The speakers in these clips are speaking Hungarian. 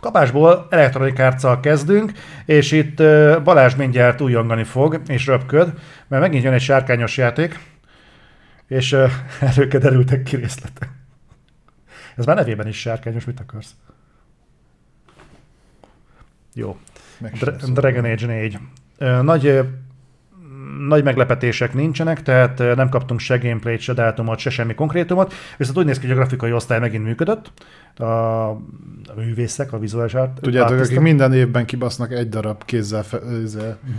Kapásból elektronikárccal kezdünk, és itt Balázs mindjárt újongani fog, és röpköd, mert megint jön egy sárkányos játék, és erről derültek ki részletek. Ez már nevében is sárkányos, mit akarsz? Jó. Dragon Age 4. Ö, Nagy, nagy meglepetések nincsenek, tehát nem kaptunk se gameplayt, se dátumot, se semmi konkrétumot, viszont úgy néz ki, hogy a grafikai osztály megint működött. A, a művészek, a vizuális art, Tudjátok, akik artistok. minden évben kibasznak egy darab kézzel fe, ezzel, Mhm.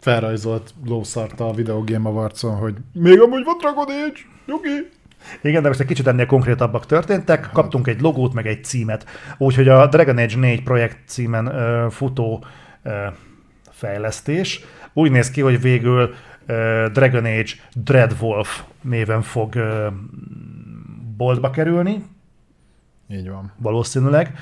felrajzolt lószart a Video Game Awards-on, hogy még amúgy van Dragon Age, nyugi. Igen, de most egy kicsit ennél konkrétabbak történtek. Kaptunk egy logót, meg egy címet. Úgyhogy a Dragon Age 4 projekt címen ö, futó ö, fejlesztés. Úgy néz ki, hogy végül ö, Dragon Age Dreadwolf néven fog ö, boltba kerülni, Így van. valószínűleg.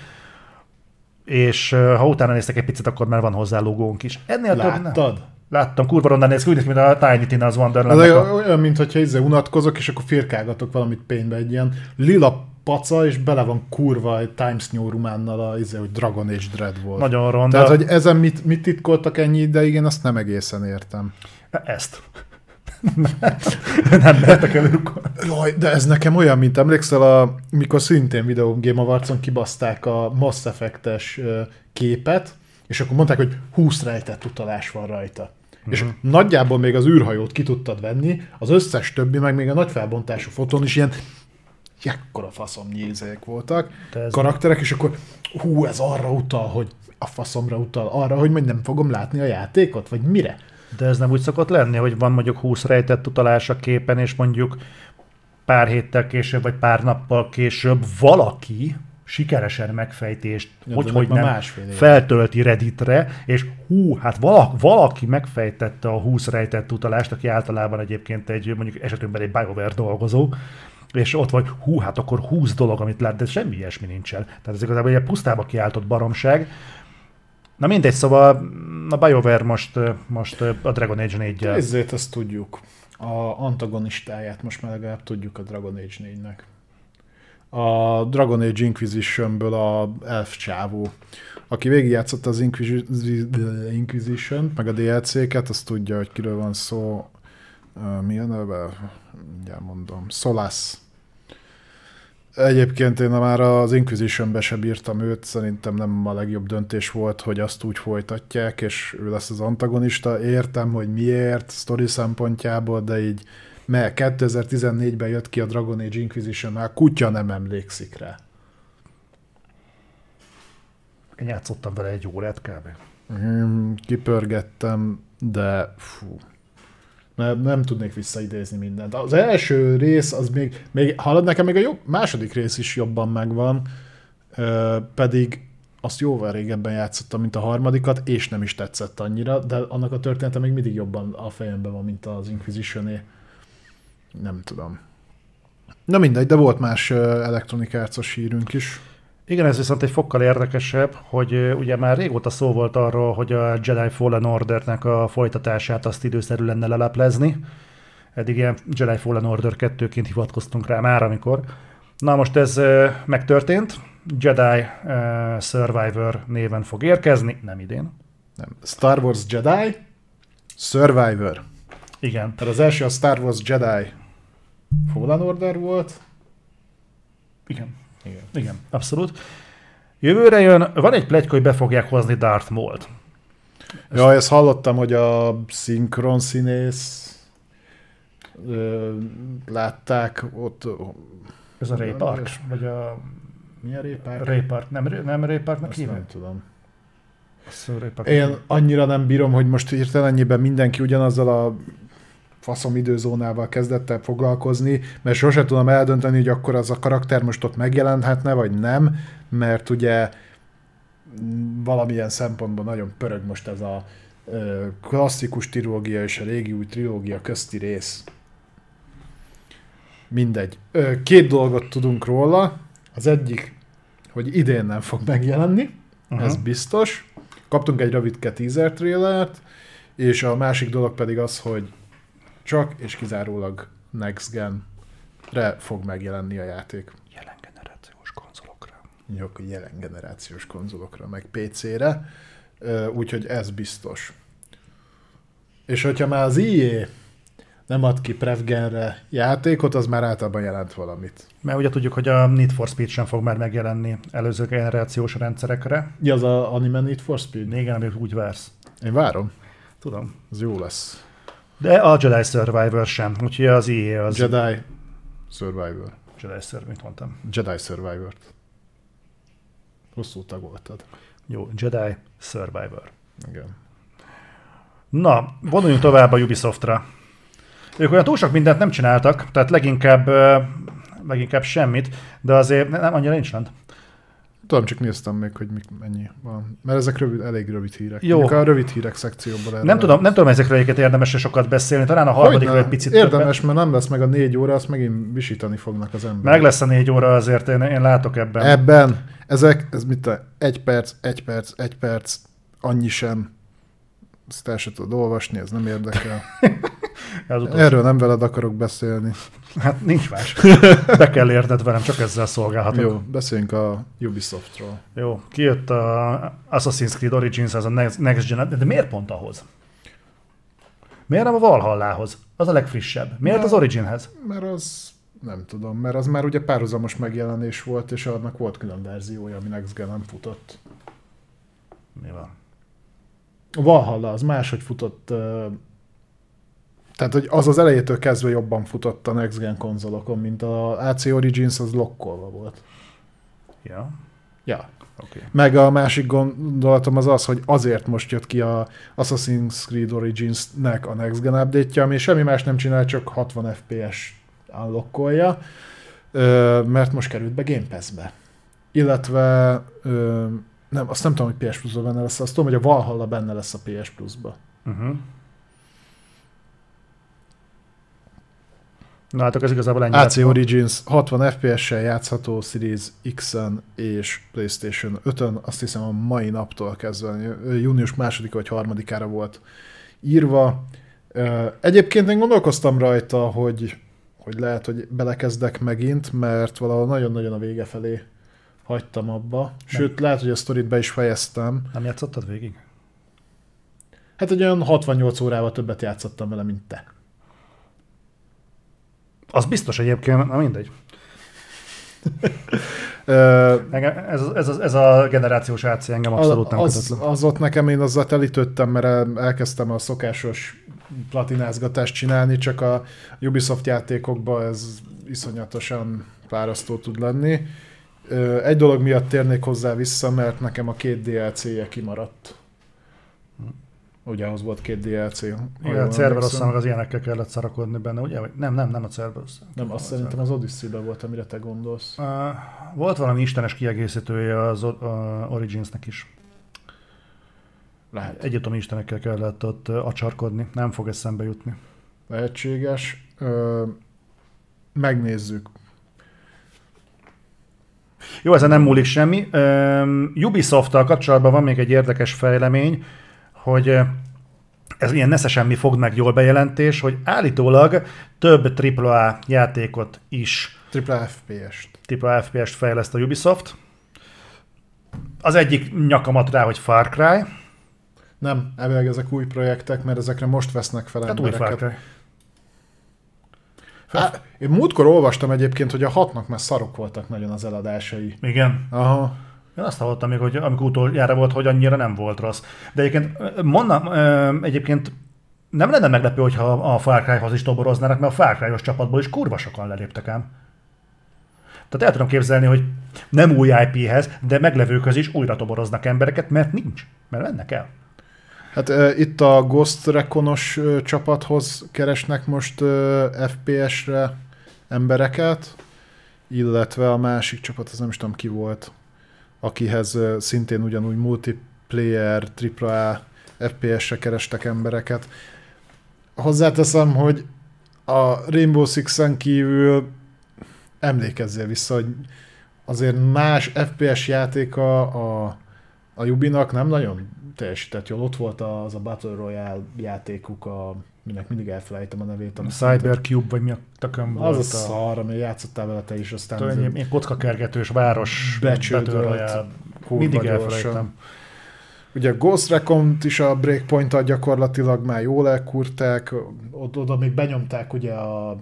És ö, ha utána néztek egy picit, akkor már van hozzá logónk is. Ennél több nem. Láttad? Láttam, kurva rondán néz ki, úgy néz mint a Tiny Tina's Az Wonderland. olyan, olyan mint hogyha izé unatkozok, és akkor firkálgatok valamit pénzbe egy ilyen lila paca, és bele van kurva egy Times New Románnal a izé, hogy Dragon Age Dread volt. Nagyon ronda. Tehát, hogy ezen mit, mit titkoltak ennyi ideig, én azt nem egészen értem. Ezt. nem mertek előrukolni. Jaj, de ez nekem olyan, mint emlékszel, a, mikor szintén Video Game Awards-on kibaszták a Mass Effect-es ö, képet, és akkor mondták, hogy 20 rejtett utalás van rajta. Uh-huh. És nagyjából még az űrhajót ki tudtad venni, az összes többi, meg még a nagy felbontású fotón is ilyen ekkora faszom nyízék voltak, karakterek, és akkor hú, ez arra utal, hogy a faszomra utal, arra, hogy majd nem fogom látni a játékot, vagy mire? De ez nem úgy szokott lenni, hogy van mondjuk 20 rejtett utalás a képen, és mondjuk pár héttel később, vagy pár nappal később valaki sikeresen megfejtést, Ja, hogy, hogy nem, feltölti Redditre, és hú, hát valaki, valaki megfejtette a 20 rejtett utalást, aki általában egyébként egy, mondjuk esetünkben egy BioWare dolgozó, és ott vagy, hú, hát akkor 20 dolog, amit lát, de semmi ilyesmi nincsen. Tehát ez igazából egy pusztába kiáltott baromság. Na mindegy, szóval a BioWare most, most a Dragon Age 4 Ezért azt tudjuk. A antagonistáját most már legalább tudjuk a Dragon Age 4-nek. A Dragon Age Inquisitionből a elf csávó, aki végigjátszott az Inquisi- Inquisition, meg a DLC-ket, az tudja, hogy kiről van szó. Mi a neve? Mindjárt mondom. Solace. Egyébként én már az Inquisitionbe se bírtam őt, szerintem nem a legjobb döntés volt, hogy azt úgy folytatják, és ő lesz az antagonista. Értem, hogy miért, sztori szempontjából, de így mert 2014-ben jött ki a Dragon Age Inquisition, már kutya nem emlékszik rá. Én játszottam vele egy órát kb. Hmm, Kipörgettem, de fú. Nem, nem tudnék visszaidézni mindent. Az első rész, az még, még hallod, nekem még a jobb, második rész is jobban megvan, ö, pedig azt jóval régebben játszottam, mint a harmadikat, és nem is tetszett annyira, de annak a története még mindig jobban a fejemben van, mint az inquisition Nem tudom. Na mindegy, de volt más elektronikárcos hírünk is. Igen, ez viszont egy fokkal érdekesebb, hogy ugye már régóta szó volt arról, hogy a Jedi Fallen Ordernek a folytatását azt időszerű lenne leleplezni. Eddig ilyen Jedi Fallen Order 2-ként hivatkoztunk rá már, amikor. Na most ez megtörtént. Jedi ö, Survivor néven fog érkezni, nem idén. Nem. Star Wars Jedi, Survivor. Igen. Tehát az első a Star Wars Jedi Fallen Order volt. Igen. Igen. Igen, abszolút. Jövőre jön, van egy pletyka, hogy be fogják hozni Darth Maul-t. Ja, ezt hallottam, hogy a szinkron színész ö, látták ott. Ez a Ray Park? Vagy a Mi a répák? Ray Park? Nem, nem Ray Parknak Azt hívják? nem tudom. Ray Park. Én annyira nem bírom, hogy most hirtelenjében mindenki ugyanazzal a faszom időzónával kezdett el foglalkozni, mert sose tudom eldönteni, hogy akkor az a karakter most ott megjelenhetne, vagy nem, mert ugye valamilyen szempontból nagyon pörög most ez a klasszikus trilógia és a régi új trilógia közti rész. Mindegy. Két dolgot tudunk róla. Az egyik, hogy idén nem fog megjelenni, uh-huh. ez biztos. Kaptunk egy rövidke teaser trailert, és a másik dolog pedig az, hogy csak és kizárólag Next Gen-re fog megjelenni a játék. Jelen generációs konzolokra. nyok jelen generációs konzolokra, meg PC-re, úgyhogy ez biztos. És hogyha már az IE nem ad ki Prevgenre játékot, az már általában jelent valamit. Mert ugye tudjuk, hogy a Need for Speed sem fog már megjelenni előző generációs rendszerekre. Mi az a Anime Need for Speed? Igen, amit úgy vársz. Én várom. Tudom. Ez jó lesz. De a Jedi Survivor sem, úgyhogy az IE az... Jedi Survivor. Jedi Survivor, mit mondtam? Jedi Survivor-t. Rosszul tagoltad. Jó, Jedi Survivor. Igen. Na, vonuljunk tovább a Ubisoftra. Ők olyan túl sok mindent nem csináltak, tehát leginkább, leginkább semmit, de azért ne- nem annyira nincs lent. Tudom, csak néztem még, hogy mik, mennyi van. Mert ezek rövid, elég rövid hírek. Jó. Mondjuk A rövid hírek szekcióban erre Nem tudom, nem tudom ezekről egyiket érdemes sokat beszélni, talán a harmadikról egy picit Érdemes, mert nem lesz meg a négy óra, azt megint visítani fognak az emberek. Meg lesz a négy óra, azért én, én látok ebben. Ebben, ezek, ez mit te, egy perc, egy perc, egy perc, annyi sem. Ezt el sem tudod olvasni, ez nem érdekel. Ez utolsó. Erről nem veled akarok beszélni. Hát nincs más. Be kell érted velem, csak ezzel szolgálhatok. Jó, beszéljünk a Ubisoftról. Jó, kijött a Assassin's Creed Origins, az a Next, Gen, de miért pont ahhoz? Miért nem a Valhallához? Az a legfrissebb. Miért Na. az Originhez? Mert az, nem tudom, mert az már ugye párhuzamos megjelenés volt, és annak volt külön verziója, ami Next Gen nem futott. Mi van? A Valhalla az máshogy futott, tehát hogy az az elejétől kezdve jobban futott a Next Gen konzolokon, mint a AC Origins, az lokkolva volt. Ja, Ja. Okay. Meg a másik gondolatom az az, hogy azért most jött ki a Assassin's Creed Origins-nek a Next Gen update ami semmi más nem csinál, csak 60 FPS unlockolja, mert most került be Game Pass-be. Illetve nem, azt nem tudom, hogy PS Plus-ban benne lesz, azt tudom, hogy a Valhalla benne lesz a PS Plus-ba. Uh-huh. Na hát ez igazából ennyi. AC. Origins 60 FPS-sel játszható Series X-en és PlayStation 5-ön, azt hiszem a mai naptól kezdve, június második vagy harmadikára volt írva. Egyébként én gondolkoztam rajta, hogy, hogy lehet, hogy belekezdek megint, mert valahol nagyon-nagyon a vége felé hagytam abba. Sőt, lehet, hogy a sztorit be is fejeztem. Nem játszottad végig? Hát egy olyan 68 órával többet játszottam vele, mint te. Az biztos egyébként, na mindegy. Ez, ez, ez, a generációs AC engem abszolút nem az, kötött le. az ott nekem én azzal telítődtem, mert el- elkezdtem a szokásos platinázgatást csinálni, csak a Ubisoft játékokban ez iszonyatosan fárasztó tud lenni. Egy dolog miatt térnék hozzá vissza, mert nekem a két DLC-je kimaradt. Ugye ahhoz volt két DLC. Igen, a Cerberus meg az ilyenekkel kellett szarakodni benne, ugye? Nem, nem, nem a Cerberus. Nem, azt szerintem az Odyssey-ben volt, amire te gondolsz. Uh, volt valami istenes kiegészítője az a Originsnek is. Lehet. Egyetemi istenekkel kellett ott uh, acsarkodni. Nem fog eszembe jutni. Lehetséges. Ö, megnézzük. Jó, ezen nem múlik semmi. Ubisoft-tal kapcsolatban van még egy érdekes fejlemény, hogy ez ilyen nesze semmi fogd meg jól bejelentés, hogy állítólag több AAA játékot is Triple FPS-t. AAA FPS-t fejleszt a Ubisoft. Az egyik nyakamat rá, hogy Far Cry, Nem, elvileg ezek új projektek, mert ezekre most vesznek fel tehát új Far embereket. Cry. Á, én múltkor olvastam egyébként, hogy a hatnak már szarok voltak nagyon az eladásai. Igen. Aha. Én azt hallottam még, hogy amikor utoljára volt, hogy annyira nem volt rossz. De egyébként, mondom, egyébként nem lenne meglepő, hogyha a Far Cry-hoz is toboroznának, mert a Far Cry-os csapatból is kurva sokan leléptek ám. Tehát el tudom képzelni, hogy nem új IP-hez, de meglevőkhöz is újra toboroznak embereket, mert nincs. Mert mennek el. Hát uh, itt a Ghost Recon-os uh, csapathoz keresnek most uh, FPS-re embereket, illetve a másik csapat, az nem is tudom ki volt, akihez szintén ugyanúgy multiplayer, AAA FPS-re kerestek embereket. Hozzáteszem, hogy a Rainbow Six-en kívül emlékezzél vissza, hogy azért más FPS játéka a, a Jubinak nem nagyon teljesített jól. Ott volt az a Battle Royale játékuk, a minek mindig elfelejtem a nevét. ami Cybercube, vagy mi a volt. Az a szar, ami játszottál vele te is, aztán Tudod, egy ilyen kockakergetős város Becsődölt, Mindig elfelejtem. Ugye a Ghost recon is a breakpoint gyakorlatilag már jól elkurták, oda, még benyomták ugye a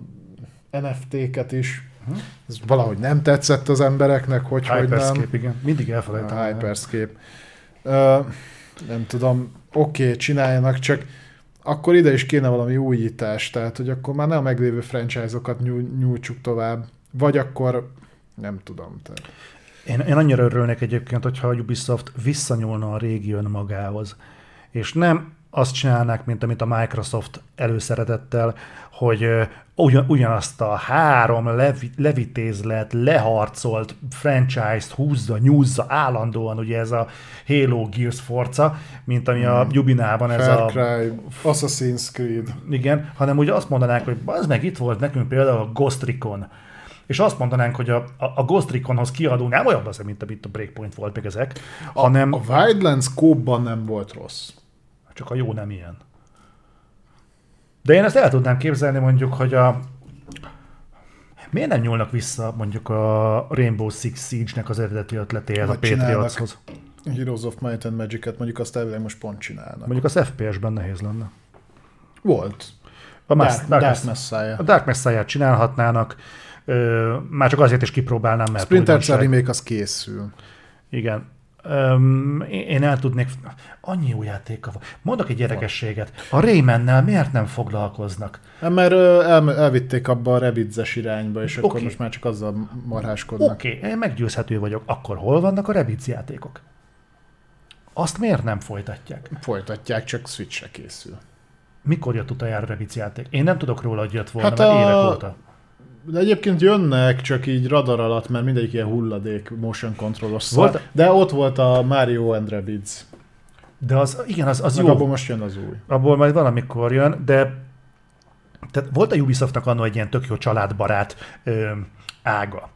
NFT-ket is. Hm? Ez valahogy nem tetszett az embereknek, hogy, hogy nem. Igen. Mindig elfelejtem. A Hyperscape. Uh, nem tudom, oké, okay, csináljanak, csak akkor ide is kéne valami újítás, tehát hogy akkor már nem a meglévő franchise-okat nyúj- nyújtsuk tovább, vagy akkor nem tudom. Tehát. Én, én annyira örülnék egyébként, hogyha a Ubisoft visszanyúlna a régi önmagához, és nem azt csinálnák, mint amit a Microsoft előszeretettel, hogy ugyan, ugyanazt a három levi, levitézlet, leharcolt franchise-t húzza, nyúzza állandóan, ugye ez a Halo Gears Forza, mint ami a Jubinában ez Far a Cry, Assassin's Creed. igen, hanem ugye azt mondanák, hogy az meg itt volt nekünk például a Ghost Recon. És azt mondanánk, hogy a, a, a Ghost Reconhoz kiadó nem olyan az, mint amit a Breakpoint volt meg ezek, hanem A Wildlands scope nem volt rossz. csak a jó nem ilyen. De én ezt el tudnám képzelni mondjuk, hogy a Miért nem nyúlnak vissza mondjuk a Rainbow Six Siege-nek az eredeti ötletéhez, a Vagy csinálnak. Patriotshoz? Heroes of Might and Magic-et mondjuk azt elvileg most pont csinálnak. Mondjuk az FPS-ben nehéz lenne. Volt. A, Dark, Dark, Dark Mess- Messiah. a Dark Messiah-t csinálhatnának, ö, már csak azért is kipróbálnám, mert Splinter Cell remake az készül. Igen. Öm, én el tudnék, annyi jó játéka van. Mondok egy érdekességet. A Raymannel miért nem foglalkoznak? Nem, mert el, elvitték abba a rebidzes irányba, és akkor Oké. most már csak azzal marháskodnak. Oké, okay, én meggyőzhető vagyok. Akkor hol vannak a Rabbids játékok? Azt miért nem folytatják? Folytatják, csak Switchre készül. Mikor jött utoljára Rabbids játék? Én nem tudok róla, hogy jött volna, Hát hát mert a- évek óta. De egyébként jönnek, csak így radar alatt, mert mindegyik ilyen hulladék motion controlos Volt-. De ott volt a Mario and Rabbids. De az, igen, az, az Meg jó. abból most jön az új. abból majd valamikor jön, de tehát volt a Ubisoftnak annó egy ilyen tök jó családbarát ö, ága.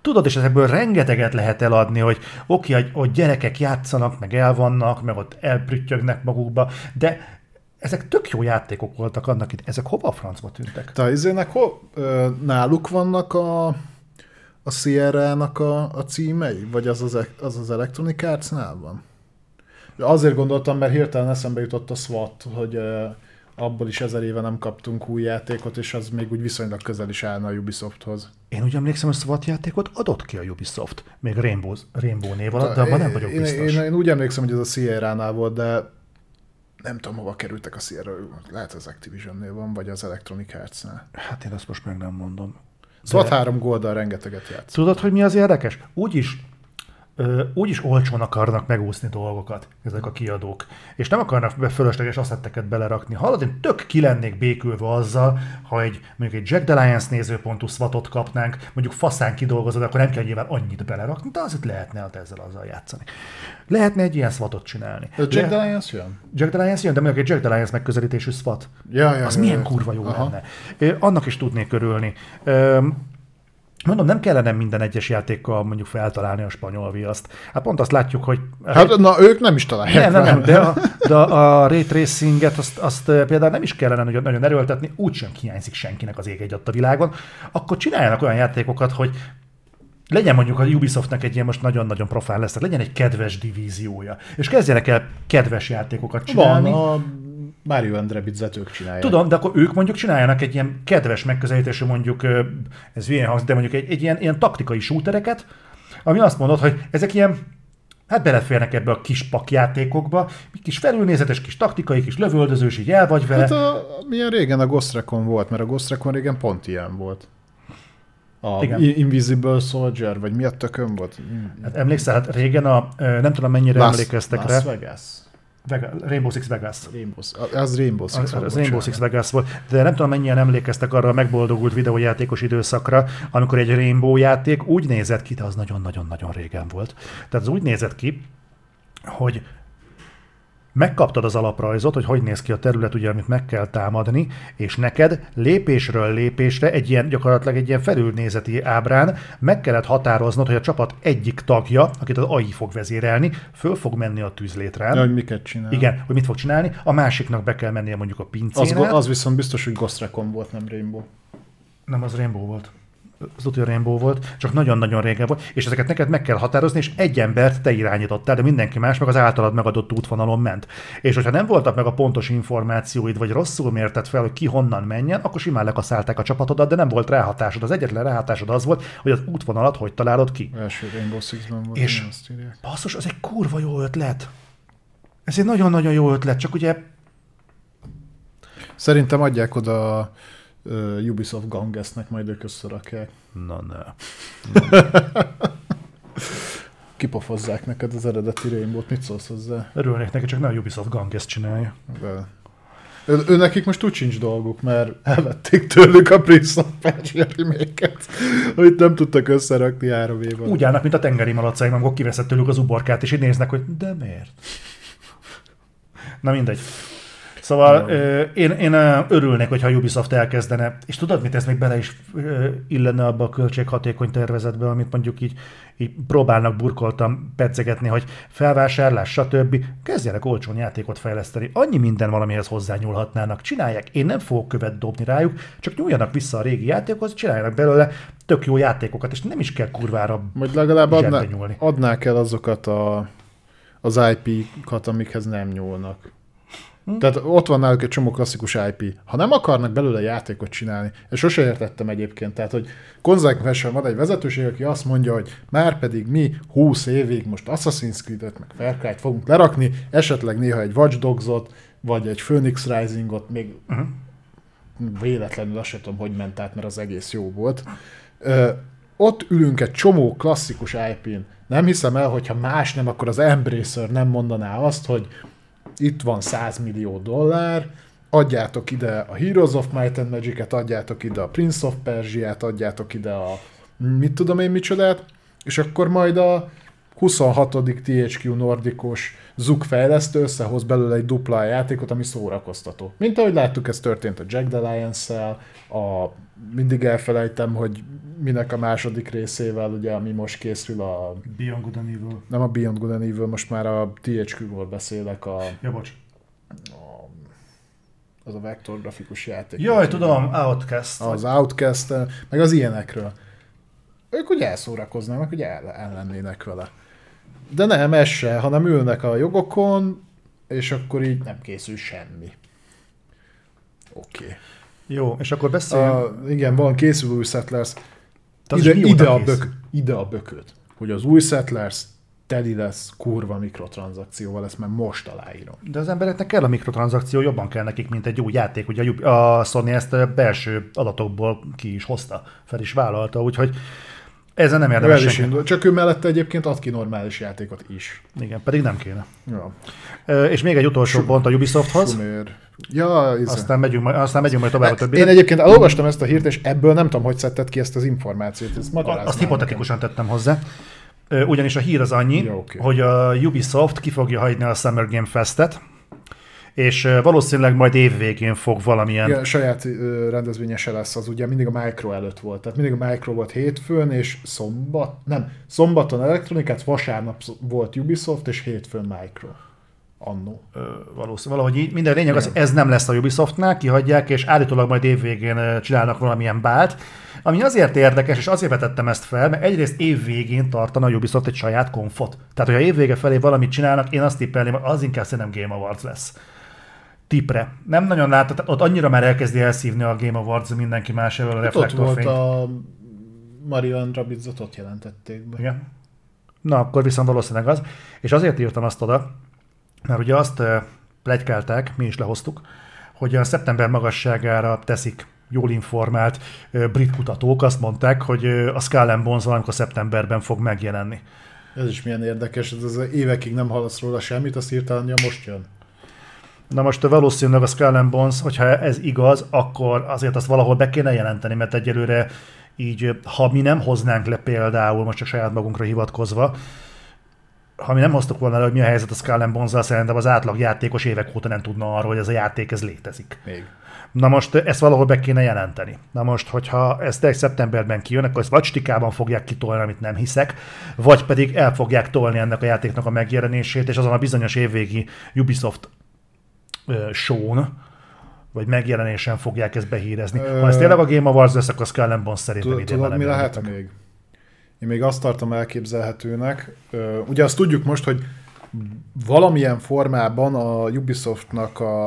Tudod, és ezekből rengeteget lehet eladni, hogy oké, hogy, hogy gyerekek játszanak, meg elvannak, meg ott elprüttyögnek magukba, de ezek tök jó játékok voltak annak itt. Ezek hova a francba tűntek? Te izének hol, ö, náluk vannak a, a Sierra-nak a, a címei? Vagy az az, az, az Electronic Arts-nál van? Azért gondoltam, mert hirtelen eszembe jutott a SWAT, hogy ö, abból is ezer éve nem kaptunk új játékot, és az még úgy viszonylag közel is állna a Ubisofthoz. Én úgy emlékszem, hogy SWAT játékot adott ki a Ubisoft, még Rainbow, Rainbow név alatt, de abban nem vagyok én, biztos. Én, én, úgy emlékszem, hogy ez a Sierra-nál volt, de nem tudom, hova kerültek a Sierra. Lehet az Activision-nél van, vagy az Electronic Arts-nál. Hát én azt most meg nem mondom. SWAT 3 Golddal rengeteget játsz. Tudod, hogy mi az érdekes? Úgyis ö, úgyis olcsón akarnak megúszni dolgokat ezek a kiadók. És nem akarnak be fölösleges asszetteket belerakni. Hallod, én tök ki lennék békülve azzal, ha egy mondjuk egy Jack Lions nézőpontú swatot kapnánk, mondjuk faszán kidolgozod, akkor nem kell nyilván annyit belerakni, de azért lehetne hát ezzel azzal játszani. Lehetne egy ilyen swatot csinálni. A Jack Le- Lions jön? Jack Lions jön, de mondjuk egy Jack Lions megközelítésű SWAT. Ja, ja, Az ja, milyen ja. kurva jó Aha. lenne. Annak is tudnék örülni. Öm, Mondom, nem kellene minden egyes játékkal mondjuk feltalálni a spanyol viaszt. Hát pont azt látjuk, hogy... Hát na, ők nem is találják nem, nem, nem, de a, de a ray tracinget azt, azt ö, például nem is kellene nagyon, nagyon erőltetni, úgysem hiányzik senkinek az ég egy a világon. Akkor csináljanak olyan játékokat, hogy legyen mondjuk a Ubisoftnak egy ilyen most nagyon-nagyon profán lesz, legyen egy kedves divíziója, és kezdjenek el kedves játékokat csinálni. Van, a Mario and Rabbids-et ők csinálják. Tudom, de akkor ők mondjuk csináljanak egy ilyen kedves megközelítésű, mondjuk, ez ilyen hangzik, de mondjuk egy, egy ilyen, ilyen taktikai shootereket, ami azt mondod, hogy ezek ilyen, hát beleférnek ebbe a kis pakjátékokba, kis felülnézetes, kis taktikai, kis lövöldözős, így el vagy vele. Hát a, milyen régen a Ghost Recon volt, mert a Ghost Recon régen pont ilyen volt. A Igen. Invisible Soldier, vagy mi a tökön volt? Hát emlékszel, hát régen a, nem tudom mennyire Las- emlékeztek Las rá, Vegas. Vega, Rainbow Six Vegas. Rainbow, az Rainbow Six. Az, volt, az Rainbow. Six Vegas volt, de nem tudom mennyien emlékeztek arra a megboldogult videójátékos időszakra, amikor egy Rainbow játék úgy nézett ki, de az nagyon-nagyon-nagyon régen volt. Tehát az úgy nézett ki, hogy megkaptad az alaprajzot, hogy hogy néz ki a terület, ugye, amit meg kell támadni, és neked lépésről lépésre egy ilyen, gyakorlatilag egy ilyen felülnézeti ábrán meg kellett határoznod, hogy a csapat egyik tagja, akit az AI fog vezérelni, föl fog menni a tűzlétrán. Ja, hogy miket csinál. Igen, hogy mit fog csinálni, a másiknak be kell mennie mondjuk a Az, pincén. az viszont biztos, hogy Ghost Recon volt, nem Rainbow. Nem, az Rainbow volt. Az utolsó Rainbow volt, csak nagyon-nagyon régen volt, és ezeket neked meg kell határozni, és egy embert te irányítottál, de mindenki más meg az általad megadott útvonalon ment. És hogyha nem voltak meg a pontos információid, vagy rosszul mérted fel, hogy ki honnan menjen, akkor simán lekaszálták a csapatodat, de nem volt ráhatásod. Az egyetlen ráhatásod az volt, hogy az útvonalat hogy találod ki. Első Rainbow Six-ben volt, És-. Basszus, az egy kurva jó ötlet. Ez egy nagyon-nagyon jó ötlet, csak ugye Szerintem adják oda a uh, Ubisoft Gangesnek, majd ők összerakják. Na ne. Kipofozzák neked az eredeti Rainbow-t, mit szólsz hozzá? Örülnék neki, csak ne a Ubisoft Gang ezt csinálja. De... Ő, ő, nekik most úgy sincs dolguk, mert elvették tőlük a Prince of Persia remake amit nem tudtak összerakni három év alatt. Úgy állnak, mint a tengeri malacaim, amikor kiveszed tőlük az uborkát, és így néznek, hogy de miért? Na mindegy. Szóval ö, én, én örülnék, hogyha Ubisoft elkezdene, és tudod mit, ez még bele is ö, illene abba a költséghatékony tervezetbe, amit mondjuk így, így próbálnak burkoltam pedzegetni, hogy felvásárlás, stb. Kezdjenek olcsón játékot fejleszteni. Annyi minden valamihez hozzányúlhatnának. Csinálják. Én nem fogok követ dobni rájuk, csak nyúljanak vissza a régi játékhoz, csináljanak belőle tök jó játékokat, és nem is kell kurvára Majd legalább adná, nyúlni. adnák el azokat a, az IP-kat, amikhez nem nyúlnak. Hm? Tehát ott van náluk egy csomó klasszikus IP. Ha nem akarnak belőle játékot csinálni, és sose értettem egyébként, tehát hogy konzekvensen van egy vezetőség, aki azt mondja, hogy már pedig mi 20 évig most Assassin's Creed-et, meg Far Cry-t fogunk lerakni, esetleg néha egy Watch Dogs-ot, vagy egy Phoenix Rising-ot, még Uh-huh. véletlenül azt sem tudom, hogy ment át, mert az egész jó volt. Ö, ott ülünk egy csomó klasszikus IP-n. Nem hiszem el, hogyha más nem, akkor az Embracer nem mondaná azt, hogy itt van 100 millió dollár, adjátok ide a Heroes of Might and Magic-et, adjátok ide a Prince of Persia-t, adjátok ide a mit tudom én micsodát, és akkor majd a 26. THQ Nordicos Zuk fejlesztő összehoz belőle egy dupla játékot, ami szórakoztató. Mint ahogy láttuk, ez történt a Jack the Lions-szel, a, mindig elfelejtem, hogy minek a második részével, ugye, ami most készül a, Beyond Good and Evil. nem a Beyond Good and Evil, most már a THQ-ról beszélek, a, Ja, bocs. az a vektor grafikus játék. Jaj, tudom, Outcast. Az outcast meg az ilyenekről. Ők ugye elszórakoznának, hogy el, ellennének vele. De nem, ez se, hanem ülnek a jogokon, és akkor így nem készül semmi. Oké. Okay. Jó, és akkor beszéljünk. igen, van készül új Settlers. Ide, ide, a bök, ide a bököt, hogy az új Settlers teli lesz kurva mikrotranszakcióval, ezt már most aláírom. De az embereknek kell a mikrotranszakció, jobban kell nekik, mint egy új játék. Ugye a Sony ezt a belső adatokból ki is hozta, fel is vállalta, úgyhogy ezen nem érdemes is senki. indul. Csak ő mellette egyébként ad ki normális játékot is. Igen, pedig nem kéne. Ja. És még egy utolsó pont a Ubisofthoz, Sumér. Ja, izé. aztán megyünk, majd- aztán megyünk majd tovább a többire. Én egyébként elolvastam ezt a hírt, és ebből nem tudom, hogy szedted ki ezt az információt. Ezt Azt hipotetikusan tettem hozzá. Ugyanis a hír az annyi, Ja, oké. hogy a Ubisoft ki fogja hagyni a Summer Game Festet, és valószínűleg majd évvégén fog valamilyen... Igen, saját rendezvénye se lesz, az ugye mindig a Micro előtt volt. Tehát mindig a Micro volt hétfőn, és szombat, nem, szombaton elektronikát, vasárnap volt Ubisoft, és hétfőn Micro. Annó. Ö, valószínű, valahogy így. Minden lényeg az, ez nem lesz a Ubisoftnál, kihagyják, és állítólag majd évvégén csinálnak valamilyen bált, ami azért érdekes, és azért vetettem ezt fel, mert egyrészt évvégén tartana a Ubisoft egy saját konfot. Tehát, hogyha évvége felé valamit csinálnak, én azt tippelném, az inkább szerintem Game Awards lesz. Tipre. Nem nagyon látod, ott annyira már elkezdi elszívni a Game Awards mindenki más elől a Hát ott volt reflektorfényt. a Mario and Rabbids-ot ott jelentették be. Igen. Na, akkor viszont valószínűleg az. És azért írtam azt oda, mert ugye azt plegykálták, mi is lehoztuk, hogy a szeptember magasságára teszik jól informált brit kutatók, azt mondták, hogy a Skull Bones valamikor szeptemberben fog megjelenni. Ez is milyen érdekes, ez az évekig nem hallasz róla semmit, azt hirtelen ja, most jön. Na most valószínűleg a Skull and Bones, hogyha ez igaz, akkor azért azt valahol be kéne jelenteni, mert egyelőre így, ha mi nem hoznánk le például, most csak saját magunkra hivatkozva, ha mi nem hoztuk volna le, hogy mi a helyzet a Skull and bones szerintem az átlag játékos évek óta nem tudna arról, hogy ez a játék ez létezik. Még. Na most ezt valahol be kéne jelenteni. Na most, hogyha ezt egy szeptemberben kijön, akkor ezt vagy stikában fogják kitolni, amit nem hiszek, vagy pedig el fogják tolni ennek a játéknak a megjelenését, és azon a bizonyos évvégi Ubisoft show vagy megjelenésen fogják ezt behírezni. Ha ez tényleg a Game Awards lesz, akkor Skull Bones szerintem idén Tudod, mi lehet még? Én még azt tartom elképzelhetőnek. Ugye azt tudjuk most, hogy valamilyen formában a Ubisoftnak a,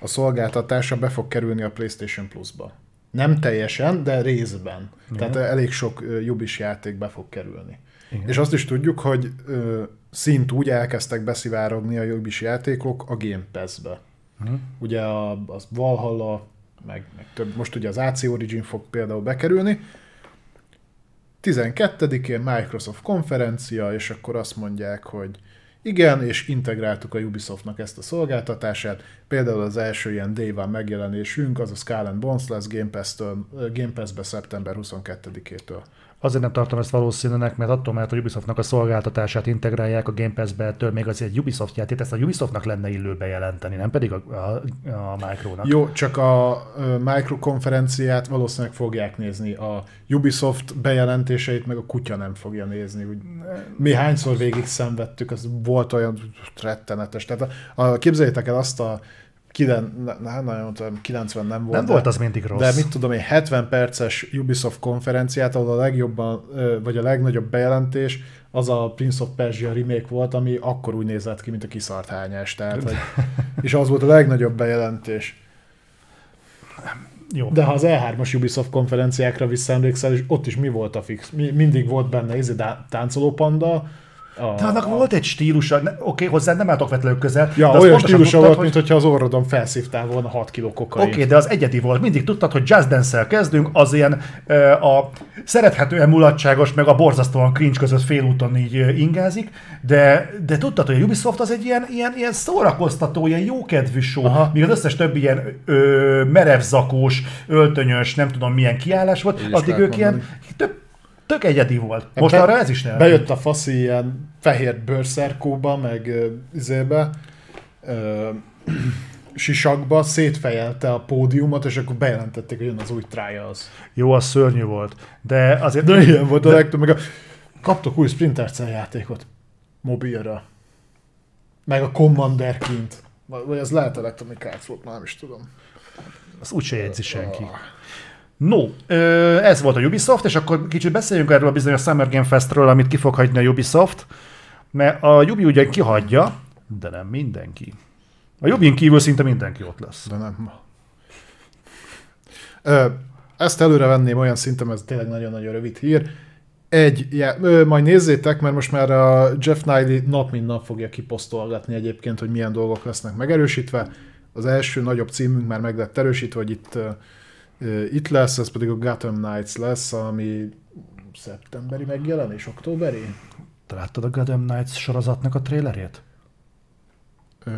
a szolgáltatása be fog kerülni a PlayStation Plus-ba. Nem teljesen, de részben. Igen. Tehát elég sok Ubis játék be fog kerülni. Igen. És azt is tudjuk, hogy szint úgy elkezdtek beszivárogni a Ubis játékok a Game Pass-be. Uh-huh. Ugye a, az Valhalla, meg, meg több, most ugye az AC Origin fog például bekerülni, 12-én Microsoft konferencia, és akkor azt mondják, hogy igen, és integráltuk a Ubisoftnak ezt a szolgáltatását. Például az első ilyen Day megjelenésünk, az a Skull Bones lesz Game, Pass-től, Game Pass-be szeptember 22-től. Azért nem tartom ezt valószínűnek, mert attól, mert a Ubisoftnak a szolgáltatását integrálják a Game Pass-be, ettől még az egy Ubisoft játék, ezt a Ubisoftnak lenne illő bejelenteni, nem pedig a, a, a Micronak. Jó, csak a Micro konferenciát valószínűleg fogják nézni. A Ubisoft bejelentéseit meg a kutya nem fogja nézni. Mi hányszor végig szenvedtük, az volt olyan rettenetes. Tehát a, a, képzeljétek el azt a Kilen, nem nagyon tudom, 90 nem volt. Nem de, volt az mindig rossz. De mit tudom én, 70 perces Ubisoft konferenciát, ahol a legjobban, vagy a legnagyobb bejelentés az a Prince of Persia remake volt, ami akkor úgy nézett ki, mint a kiszart hányás. Tehát, hogy, és az volt a legnagyobb bejelentés. Jó. De ha az E3-as Ubisoft konferenciákra visszaemlékszel, és ott is mi volt a fix? Mi, mindig volt benne izé, táncoló panda, a, de annak a... volt egy stílusa, oké, okay, hozzá nem álltok vetlenül közel. Ja, de olyan stílusa volt, hogy... mint hogyha az orrodon felszívtál volna 6 kg kokain. Oké, okay, de az egyedi volt. Mindig tudtad, hogy jazz dance kezdünk, az ilyen a szerethetően mulatságos, meg a borzasztóan cringe között félúton így ingázik, de, de tudtad, hogy a Ubisoft az egy ilyen, ilyen, ilyen szórakoztató, ilyen jókedvű show, Aha. míg az összes többi ilyen ö, merevzakós, öltönyös, nem tudom milyen kiállás volt, addig ők mondani. ilyen több tök egyedi volt. Most Be, arra ez is nem. Bejött a faszi ilyen fehér bőrszerkóba, meg izébe, uh, sisakba, szétfejelte a pódiumot, és akkor bejelentették, hogy jön az új Trials. Jó, az szörnyű volt. De azért... De ilyen volt a legtöbb, meg a... kaptok új Splinter Cell játékot mobilra. Meg a Commander kint. Vagy ez lehet Electronic Arts volt, nem is tudom. Az úgyse jegyzi senki. No, ez volt a Ubisoft, és akkor kicsit beszéljünk erről a bizonyos Summer Game Festről, amit ki fog hagyni a Ubisoft, mert a Ubi ugye kihagyja, de nem mindenki. A Ubin kívül szinte mindenki ott lesz. De nem. Ezt előre venném olyan szinten, ez tényleg nagyon-nagyon rövid hír. Egy, já, ö, majd nézzétek, mert most már a Jeff Niley nap mint nap fogja kiposztolgatni egyébként, hogy milyen dolgok lesznek megerősítve. Az első nagyobb címünk már meg lett erősítve, hogy itt itt lesz, ez pedig a Gotham Knights lesz, ami szeptemberi megjelenés, októberi? Te láttad a Gotham Knights sorozatnak a trailerét? Ö,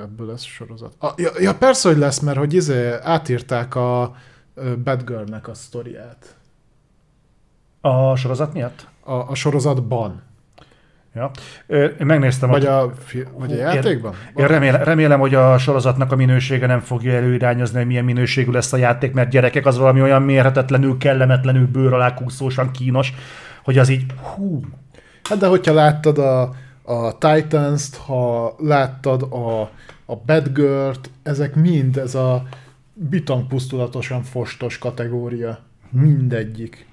ebből lesz sorozat. A, ja, ja, persze, hogy lesz, mert hogy izé, átírták a Batgirl-nek a sztoriát. A sorozat miatt? A, a sorozatban. Ja. Én megnéztem. Vagy a, vagy a játékban? Én, én remélem, remélem, hogy a sorozatnak a minősége nem fogja előirányozni, hogy milyen minőségű lesz a játék, mert gyerekek az valami olyan mérhetetlenül, kellemetlenül bőr alá kúszósan kínos, hogy az így hú. Hát de hogyha láttad a, a Titans-t, ha láttad a, a Batgirl-t, ezek mind ez a bitangpusztulatosan fostos kategória. Mindegyik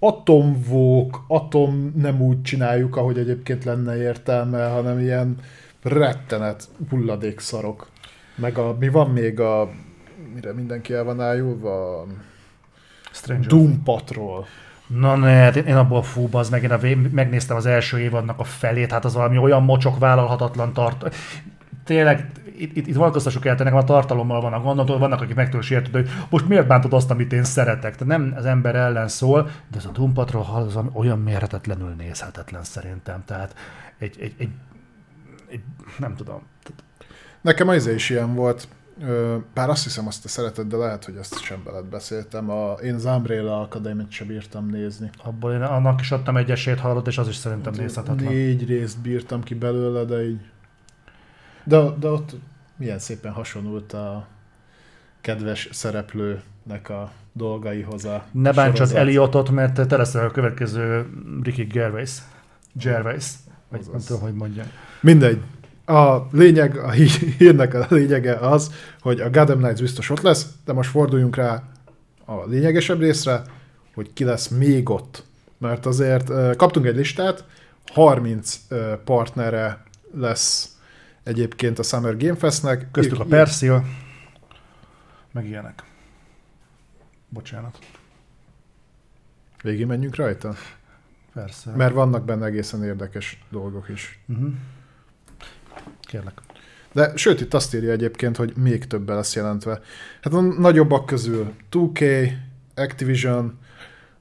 atomvók, atom nem úgy csináljuk, ahogy egyébként lenne értelme, hanem ilyen rettenet hulladékszarok. Meg a, mi van még a, mire mindenki el van ájulva? Stranger Doom Patrol. Na ne, hát én abból fú, az meg, én a, megnéztem az első évadnak a felét, hát az valami olyan mocsok vállalhatatlan tart. Tényleg itt, itt, itt vonatkoztassuk el, nekem a tartalommal van a gondot, vannak, akik megtől sértődő, hogy most miért bántod azt, amit én szeretek. Tehát nem az ember ellen szól, de ez a Doom Patrol az olyan mérhetetlenül nézhetetlen szerintem. Tehát egy, egy, egy, egy nem tudom. Nekem az is ilyen volt. Bár azt hiszem, azt te szereted, de lehet, hogy ezt sem veled beszéltem. A, én az Umbrella Academy-t sem bírtam nézni. Abból én annak is adtam egy esélyt hallott, és az is szerintem nézhetetlen. Négy részt bírtam ki belőle, de így... De, de ott milyen szépen hasonlult a kedves szereplőnek a dolgaihoz a Ne bántsad. Eliotot, mert te leszel a következő Ricky Gervais. Gervais. Vagy nem tudom, hogy mondjam. Mindegy. A lényeg, a hí- hírnek a lényege az, hogy a Gotham Knights biztos ott lesz, de most forduljunk rá a lényegesebb részre, hogy ki lesz még ott. Mert azért kaptunk egy listát, 30 ö, partnere lesz egyébként a Summer Game Festnek. Köztük a Persil, meg ilyenek. Bocsánat. Végig menjünk rajta? Persze. Mert vannak benne egészen érdekes dolgok is. Uh-huh. Kérlek. De sőt, itt azt írja egyébként, hogy még többen lesz jelentve. Hát a nagyobbak közül 2K, Activision,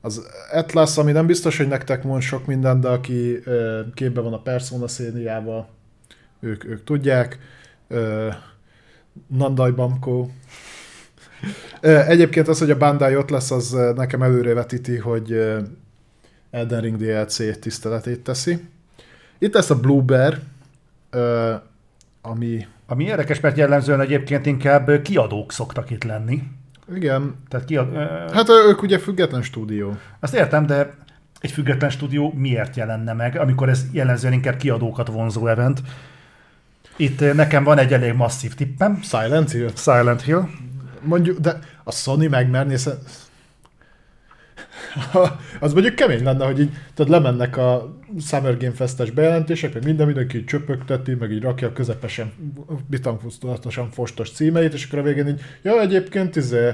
az Atlas, ami nem biztos, hogy nektek mond sok minden, de aki képbe van a Persona szériával, ők, ők tudják. Nandai Bamco. Ö, Egyébként az, hogy a Bandai ott lesz, az nekem előrevetíti, hogy ö, Elden Ring DLC tiszteletét teszi. Itt lesz a Blue Bear, ami Ami érdekes, mert jellemzően egyébként inkább kiadók szoktak itt lenni. igen, Tehát kiad, Hát ők ugye független stúdió. azt értem, de egy független stúdió miért jelenne meg, amikor ez jellemzően inkább kiadókat vonzó event. Itt ö, nekem van egy elég masszív tippem. Silent Hill? Silent Hill. Mondjuk, de a Sony megmerné az mondjuk kemény lenne, hogy így tudod, lemennek a Summer Game Fest-es bejelentések, meg minden, mindenki így csöpögteti, meg így rakja közepesen, bitangfusztulatosan fostos címeit, és akkor a végén így, ja, egyébként izé,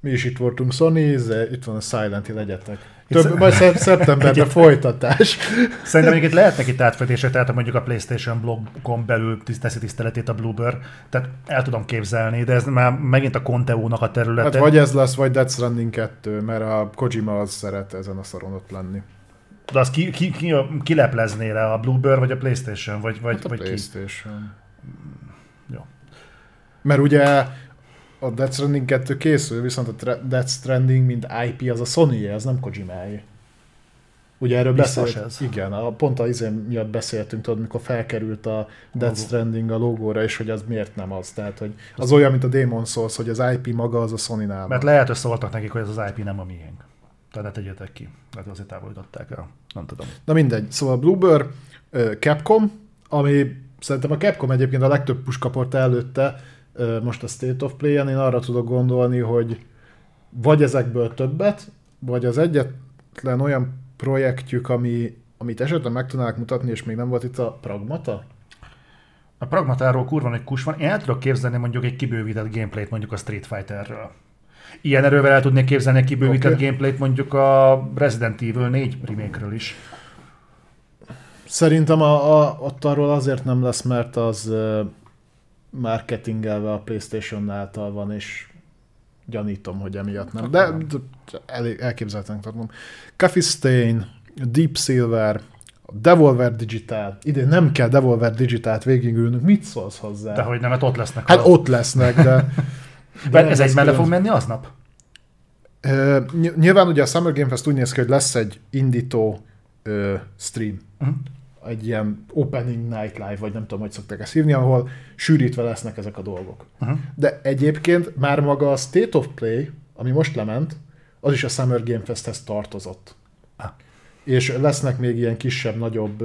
mi is itt voltunk Sony, izé, itt van a Silent Hill egyetek. Több, majd szep- szeptemberben folytatás. Szerintem itt lehetnek itt átfedések, tehát ha mondjuk a PlayStation blogon belül teszi tiszteletét a Bluebird, tehát el tudom képzelni, de ez már megint a Conteo-nak a területe. Hát vagy ez lesz, vagy Death Stranding 2, mert a Kojima az szeret ezen a szaron ott lenni. De az ki, ki, ki, ki leplezné le, a Bluebird vagy a PlayStation? Vagy, vagy, Hát a vagy ki? Playstation. Jó. Mert ugye a Death Stranding 2 készül, viszont a Death Stranding, mint IP, az a sony az nem kojima Ugye erről Biztos beszélt, ez? Igen, a, pont a izé miatt beszéltünk, tudod, mikor felkerült a Death. Stranding a logóra, és hogy az miért nem az. Tehát, hogy az olyan, mint a Demon Souls, hogy az IP maga az a Sony-nál Mert van. lehet, hogy szóltak nekik, hogy ez az IP nem a miénk. Tehát ne tegyetek ki. Lehet, azért távolították el. Nem tudom. Na mindegy, szóval ö, Capcom, ami szerintem a Capcom egyébként a legtöbb puskaport előtte, most a State of Play-en én arra tudok gondolni, hogy vagy ezekből többet, vagy az egyetlen olyan projektjük, ami, amit esetleg meg tudnák mutatni, és még nem volt itt a Pragmata? A pragmatáról kurva nagy kus van. Én el tudok képzelni mondjuk egy kibővített gameplayt mondjuk a Street Fighterről. Ilyen erővel el tudnék képzelni egy kibővített okay. gameplayt mondjuk a Resident Evil 4 remake is. Szerintem a, a, ott arról azért nem lesz, mert az marketingelve a PlayStation által van, és gyanítom, hogy emiatt nem. De, de elég elképzelhetően tartom. Coffee Stain, Deep Silver, Devolver Digital. Idén nem kell Devolver Digitalt végigülnünk. Mit szólsz hozzá? De hogy nem, mert ott lesznek. Hát ott lesznek, de... de ez egy külön. fog menni aznap? Ö, ny- Nyilván ugye a Summer Game Fest úgy néz ki, hogy lesz egy indító ö, stream. Uh-huh. Egy ilyen opening night live, vagy nem tudom, hogy szokták ezt hívni, ahol sűrítve lesznek ezek a dolgok. Uh-huh. De egyébként már maga a State of Play, ami most lement, az is a Summer Game Festhez tartozott. Ah. És lesznek még ilyen kisebb, nagyobb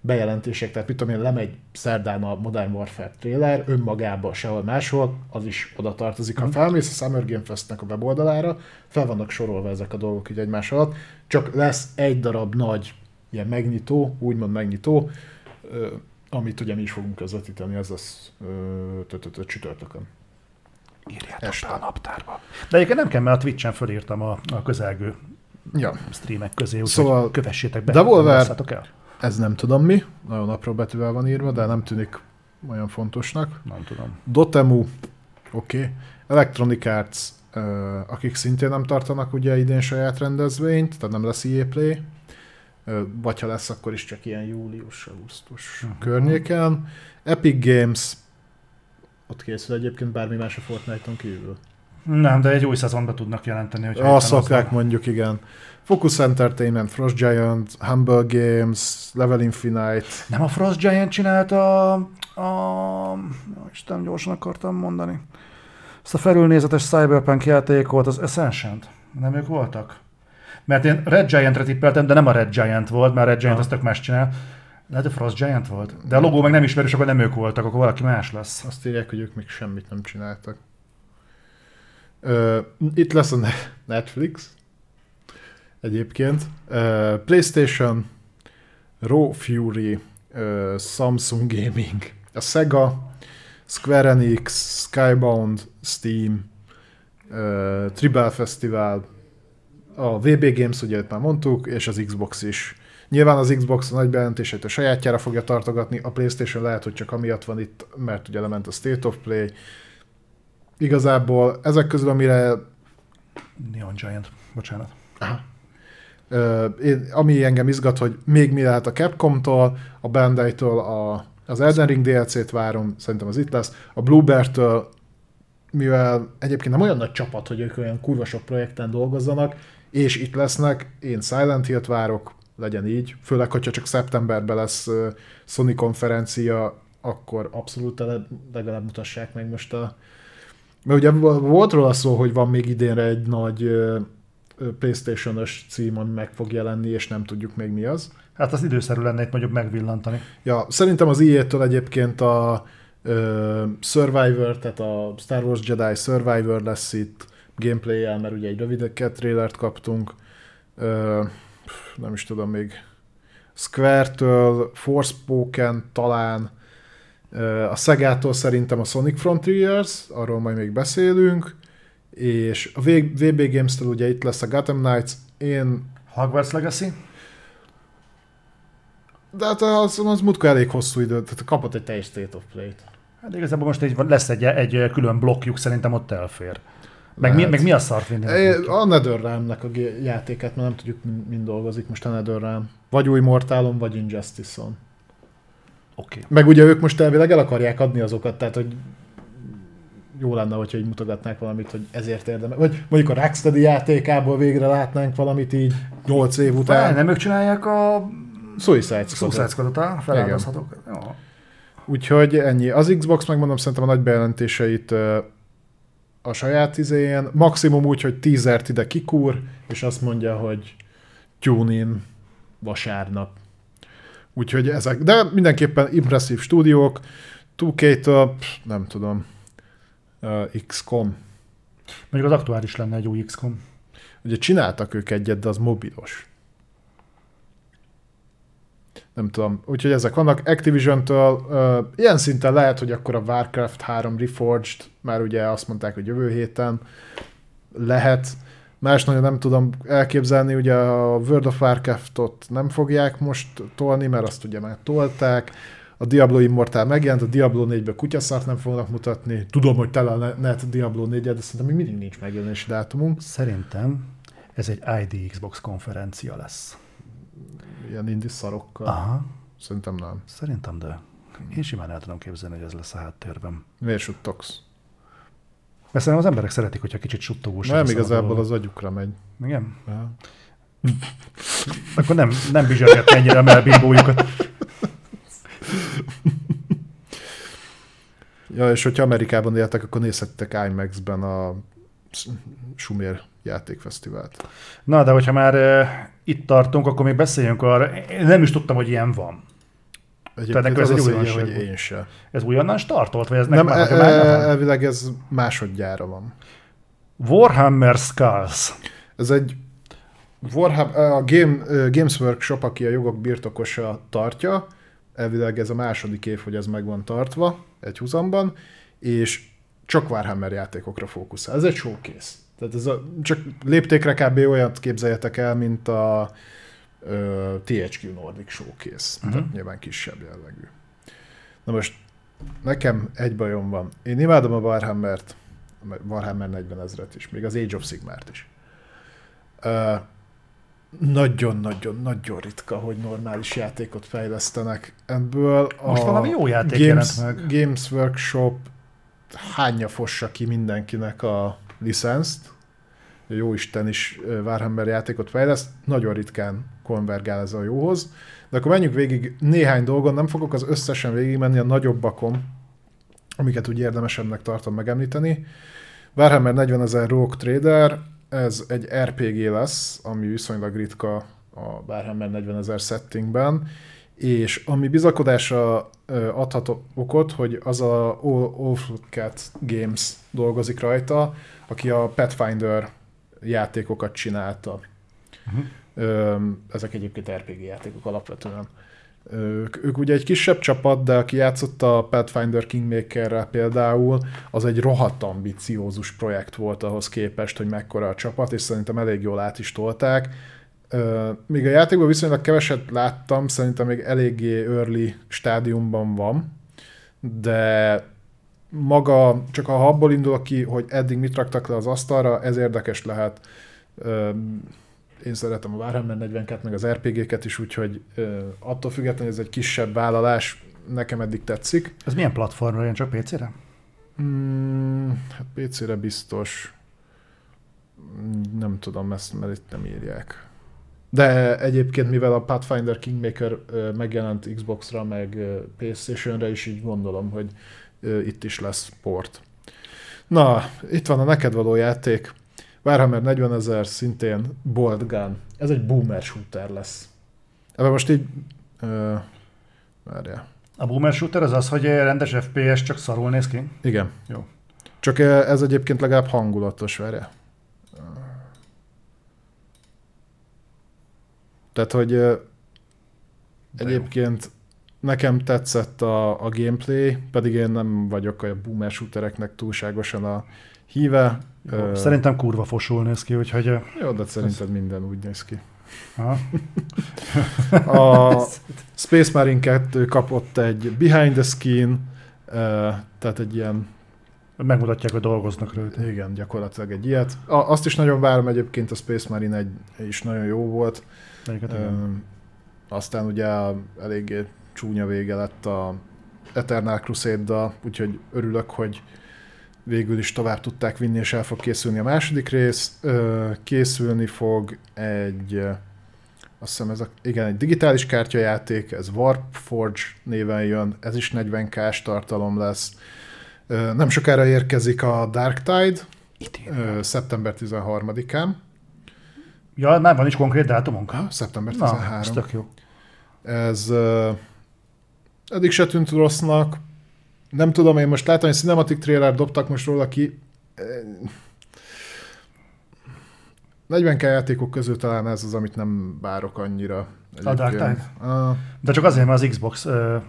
bejelentések, tehát mit tudom én, lemegy szerdán a Modern Warfare trailer, önmagában sehol máshol, az is oda tartozik. Ha felmész a Summer Game Festnek a weboldalára, fel vannak sorolva ezek a dolgok így egymás alatt, csak lesz egy darab nagy ilyen megnyitó, úgymond megnyitó, amit ugye mi is fogunk közvetíteni, ez lesz tö- csütörtökön. Írjátok Este. be a naptárba. De egyébként nem kell, mert a Twitch-en fölírtam a, a közelgő Ja, streamek közé, úgyhogy Szóval kövessétek be. Devolver- el. ez nem tudom mi, nagyon apró betűvel van írva, de nem tűnik olyan fontosnak. Nem tudom. Dotemu, oké. Okay. Electronic Arts, akik szintén nem tartanak ugye idén saját rendezvényt, tehát nem lesz EA Play, vagy ha lesz, akkor is csak ilyen július, augusztus Mhm. uh-huh. környéken. Epic Games, ott készül egyébként bármi más a Fortnite-on kívül. Nem, de egy új szezonba tudnak jelenteni. Hogyha Azt szokták mondjuk, igen. Focus Entertainment, Frost Giant, Humble Games, Level Infinite. Nem a Frost Giant csinálta a... a Isten, gyorsan akartam mondani. Ezt a felülnézetes Cyberpunk játékot, az Ascension-t. Nem ők voltak? Mert én Red Giant-re tippeltem, de nem a Red Giant volt, mert Red Giant Ah. azt tök más csinál. Lehet, a Frost Giant volt? De a logó meg nem ismerős, akkor nem ők voltak, akkor valaki más lesz. Azt írják, hogy ők még semmit nem csináltak. Ö, itt lesz a Ne- Netflix. Egyébként. Ö, PlayStation, Raw Fury, ö, Samsung Gaming, a Sega, Square Enix, Skybound, Steam, ö, Tribal Festival, a VB Games, ugye itt már mondtuk, és az Xbox is. Nyilván az Xbox a nagy bejelentését a sajátjára fogja tartogatni, a Playstation lehet, hogy csak amiatt van itt, mert ugye lement a State of Play. Igazából ezek közül, amire Neon Giant, bocsánat. Ö, én, ami engem izgat, hogy még mi lehet a Capcom-tól, a Bandai-tól a, az Elden Ring DLC-t várom, szerintem az itt lesz, a Bluebird-től, mivel egyébként nem olyan nagy csapat, hogy ők olyan kurva sok projekten dolgozzanak, és itt lesznek, én Silent Hill-t várok, legyen így, főleg, hogyha csak szeptemberben lesz Sony konferencia, akkor abszolút legalább mutassák meg most a... Mert ugye volt róla szó, hogy van még idénre egy nagy PlayStation-ös cím, ami meg fog jelenni, és nem tudjuk még mi az. Hát az időszerű lenne itt mondjuk megvillantani. Ja, szerintem az EA-től egyébként a Survivor, tehát a Star Wars Jedi Survivor lesz itt gameplay mert ugye egy rövideket trailert kaptunk. Nem is tudom még. Square-től, Forspoken talán, a Szegától szerintem a Sonic Frontiers, arról majd még beszélünk, és a VB Games-től ugye itt lesz a Gotham Knights, én Hogwarts Legacy? de hát az, az múltkor elég hosszú idő, tehát kapott egy teljes State of Play-t. Hát igazából most egy, lesz egy, egy külön blokkjuk, szerintem ott elfér. Meg, mi, meg mi a szart vinni? A NetherRealm-nek a játékát, mert nem tudjuk, min- mind dolgozik most a NetherRealm. Vagy új Mortalon, vagy Injustice-on. Oké. Meg ugye ők most elvileg el akarják adni azokat, tehát hogy jó lenne, hogyha így mutogatnák valamit, hogy ezért érdemel. Vagy mondjuk a Rocksteady játékából végre látnánk valamit így 8 év Okay. után. Nem ők csinálják a Suicide Squad. Suicide Squad-ot. Jó. Úgyhogy ennyi. Az Xbox megmondom szerintem a nagy bejelentéseit a saját izéjén. Maximum úgy, hogy teasert ide kikúr, és azt mondja, hogy tune in vasárnap. Úgyhogy ezek. De mindenképpen impresszív stúdiók. 2K-től, pff, nem tudom, ö, XCOM. Mondjuk az aktuális lenne egy új XCOM. Ugye csináltak ők egyet, de az mobilos. Nem tudom. Úgyhogy ezek vannak. Activision-től uh, ilyen szinten lehet, hogy akkor a Warcraft 3 Reforged, már ugye azt mondták, hogy jövő héten lehet. Más nagyon nem tudom elképzelni, ugye a World of Warcraft-ot nem fogják most tolni, mert azt ugye már tolták. A Diablo Immortal megjelent, a Diablo 4-be kutyaszart nem fognak mutatni. Tudom, hogy tele a Diablo 4 de szerintem még mindig nincs megjelenési dátumunk. Szerintem ez egy ID Xbox konferencia lesz. Ilyen indie szarokkal. Aha, Szerintem nem. szerintem de. Én simán el tudom képzelni, hogy ez lesz a háttérben. Miért suttogsz? Mert szerintem az emberek szeretik, hogyha kicsit suttogós. Nem, igazából az agyukra megy. Igen? Ja. Akkor nem, nem bizsargatni ennyire a melbimbójukat. ja, és hogyha Amerikában éltek, akkor nézhettek IMAX-ben a Sumér játékfesztivált. Na, de hogyha már uh, itt tartunk, akkor még beszéljünk arra. Én nem is tudtam, hogy ilyen van. Egyébként akkor ez az egy újdonság hogy én se. Ez újonnan startolt, vagy ez Nem, e- már e- van? elvileg ez másodjára van. Warhammer Skulls. Ez egy Warhammer, a Game, Games Workshop, aki a jogok birtokosa tartja, elvileg ez a második év, hogy ez meg van tartva egy húzamban, és csak Warhammer játékokra fókuszál. Ez egy showcase. Tehát ez a, csak léptékre kb. olyat képzeljetek el, mint a ö, THQ Nordic Showcase. Uh-huh. Tehát nyilván kisebb jellegű. Na most nekem egy bajom van. Én imádom a Warhammert, a Warhammer 40 ezret is, még az Age of Sigmart is. Nagyon-nagyon-nagyon ritka, hogy normális játékot fejlesztenek ebből. Most valami jó játék Games, meg. Games Workshop hányja fossa ki mindenkinek a licenszt, jó Isten is Warhammer játékot fejleszt, nagyon ritkán konvergál ez a jóhoz. De akkor menjünk végig. Néhány dolgon, nem fogok az összesen végigmenni a nagyobbakon, amiket úgy érdemesebbnek tartom megemlíteni. Warhammer 40 ezer Rogue Trader, ez egy RPG lesz, ami viszonylag ritka a Warhammer 40 ezer settingben, és ami bizakodásra adhat okot, hogy az a All Cat Games dolgozik rajta, aki a Pathfinder játékokat csinálta. Uh-huh. Ezek egyébként RPG játékok alapvetően. Ők, ők ugye egy kisebb csapat, de aki játszott a Pathfinder Kingmakerrel például, az egy rohadt ambiciózus projekt volt ahhoz képest, hogy mekkora a csapat, és szerintem elég jól át is tolták. Míg a játékban viszonylag keveset láttam, szerintem még eléggé early stádiumban van, de maga, csak ha abból indul ki, hogy eddig mit raktak le az asztalra, ez érdekes lehet. Én szeretem a Warhammer 42 meg az RPG-ket is, úgyhogy attól függetlenül ez egy kisebb vállalás, nekem eddig tetszik. Ez milyen platformra jön, csak PC-re? Mm, hát PC-re biztos. Nem tudom ezt, mert itt nem írják. De egyébként, mivel a Pathfinder Kingmaker megjelent Xbox-ra, meg PlayStation-re is, így gondolom, hogy itt is lesz port. Na, itt van a neked való játék. Warhammer 40 ezer, szintén Bolt Gun. Ez egy boomer shooter lesz. Ebben most így... Uh, várjál. A boomer shooter az az, hogy rendes FPS csak szarul néz ki? Igen. Jó. Csak ez egyébként legalább hangulatos, várjál. Tehát, hogy De egyébként jó nekem tetszett a, a gameplay, pedig én nem vagyok a boomer shootereknek túlságosan a híve. Jó, uh, szerintem kurva fosul néz ki, úgyhogy... Jó, de szerinted ez... minden úgy néz ki. Aha. a Space Marine 2 kapott egy behind the skin, uh, tehát egy ilyen Megmutatják, hogy dolgoznak rajta. Igen, gyakorlatilag egy ilyet. A, azt is nagyon várom egyébként, a Space Marine egy is nagyon jó volt. Melyiket, uh, aztán ugye eléggé csúnya vége lett a Eternal Crusade-dal, úgyhogy örülök, hogy végül is tovább tudták vinni, és el fog készülni a második rész. Készülni fog egy, azt hiszem ez a, igen, egy digitális kártyajáték, ez Warp Forge néven jön, ez is 40k tartalom lesz. Nem sokára érkezik a Dark Tide, szeptember 13-án. Ja, már van is konkrét dátumunk. Ha, szeptember 13. Na, ez tök jó. Ez eddig se tűnt rossznak. Nem tudom, én most látom, hogy cinematic trailer dobtak most róla ki. 40k játékok közül talán ez az, amit nem várok annyira. A Dark Tide. A... De csak azért, mert az Xbox uh,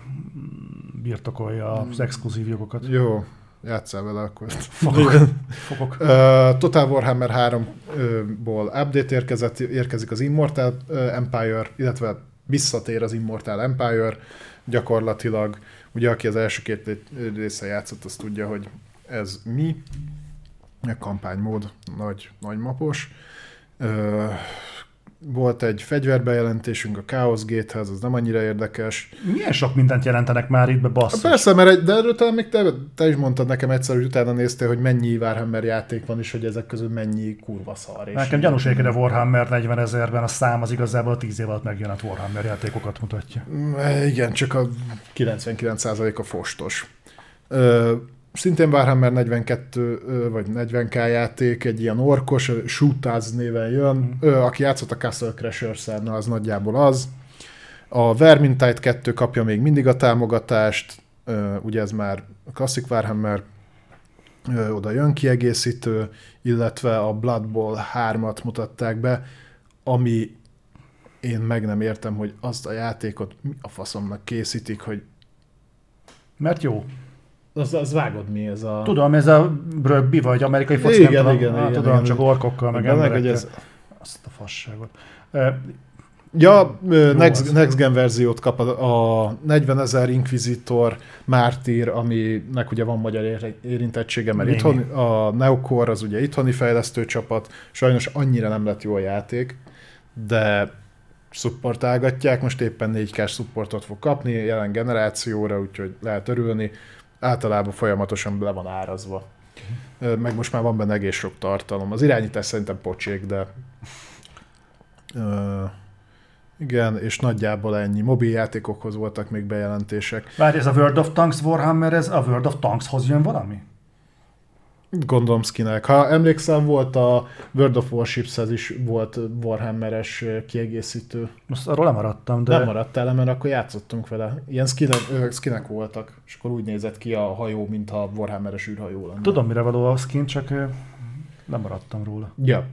birtokolja az exkluzív jogokat. Jó, játsszál vele akkor. Fogok. Fogok. Uh, Total Warhammer 3-ból update érkezett, érkezik az Immortal Empire, illetve visszatér az Immortal Empire, gyakorlatilag. Ugye, aki az első két része játszott, az tudja, hogy ez mi. A kampánymód, nagy, nagy mapos. Volt egy fegyverbejelentésünk a Chaos Gate-hez, az nem annyira érdekes. Milyen sok mindent jelentenek már itt be, basszus. Persze, mert de erről talán még te, te is mondtad nekem egyszer, hogy utána néztél, hogy mennyi Warhammer játék van, és hogy ezek közül mennyi kurva szar. Nekem gyanús a Warhammer 40 ezerben a szám az igazából a 10 év alatt megjelent Warhammer játékokat mutatja. Mm, igen, csak a 99% a fostos. Ö, szintén Warhammer 42 vagy 40k játék, egy ilyen orkos, Shootaz néven jön, ő, aki játszott a Castle crashers na az nagyjából az. A Vermintide 2 kapja még mindig a támogatást, ugye ez már a Classic Warhammer, oda jön kiegészítő, illetve a Blood Bowl 3-at mutatták be, ami én meg nem értem, hogy azt a játékot mi a faszomnak készítik, hogy mert jó. Az, az vágod mi ez a... Tudom, ez a rögbi vagy amerikai foci, igen, nem igen, tudom, igen, tudom, igen, csak orkokkal, meg emberekkel. Hogy ez... Azt a fasságot. Ja, next, next Gen verziót kap a, a 40 ezer Inquisitor Mártír, aminek ugye van magyar érintettsége, mert itthon, a Neocore az ugye itthoni fejlesztő csapat, sajnos annyira nem lett jó a játék, de supportálgatják, most éppen 4K supportot fog kapni jelen generációra, úgyhogy lehet örülni általában folyamatosan le van árazva. Meg most már van benne egész sok tartalom. Az irányítás szerintem pocsék, de igen, és nagyjából ennyi. Mobil játékokhoz voltak még bejelentések. Várj, ez a World of Tanks Warhammer, ez a World of Tankshoz jön valami? Gondolom skinek. Ha emlékszem, volt a World of Warships-hez is volt Warhammeres kiegészítő. Most arról lemaradtam, de... De... Nem maradtál le, mert akkor játszottunk vele. Ilyen skinek, skinek voltak, és akkor úgy nézett ki a hajó, mintha Warhammeres űrhajó lenne. Tudom, mire való a skin, csak ö, lemaradtam róla. Ja.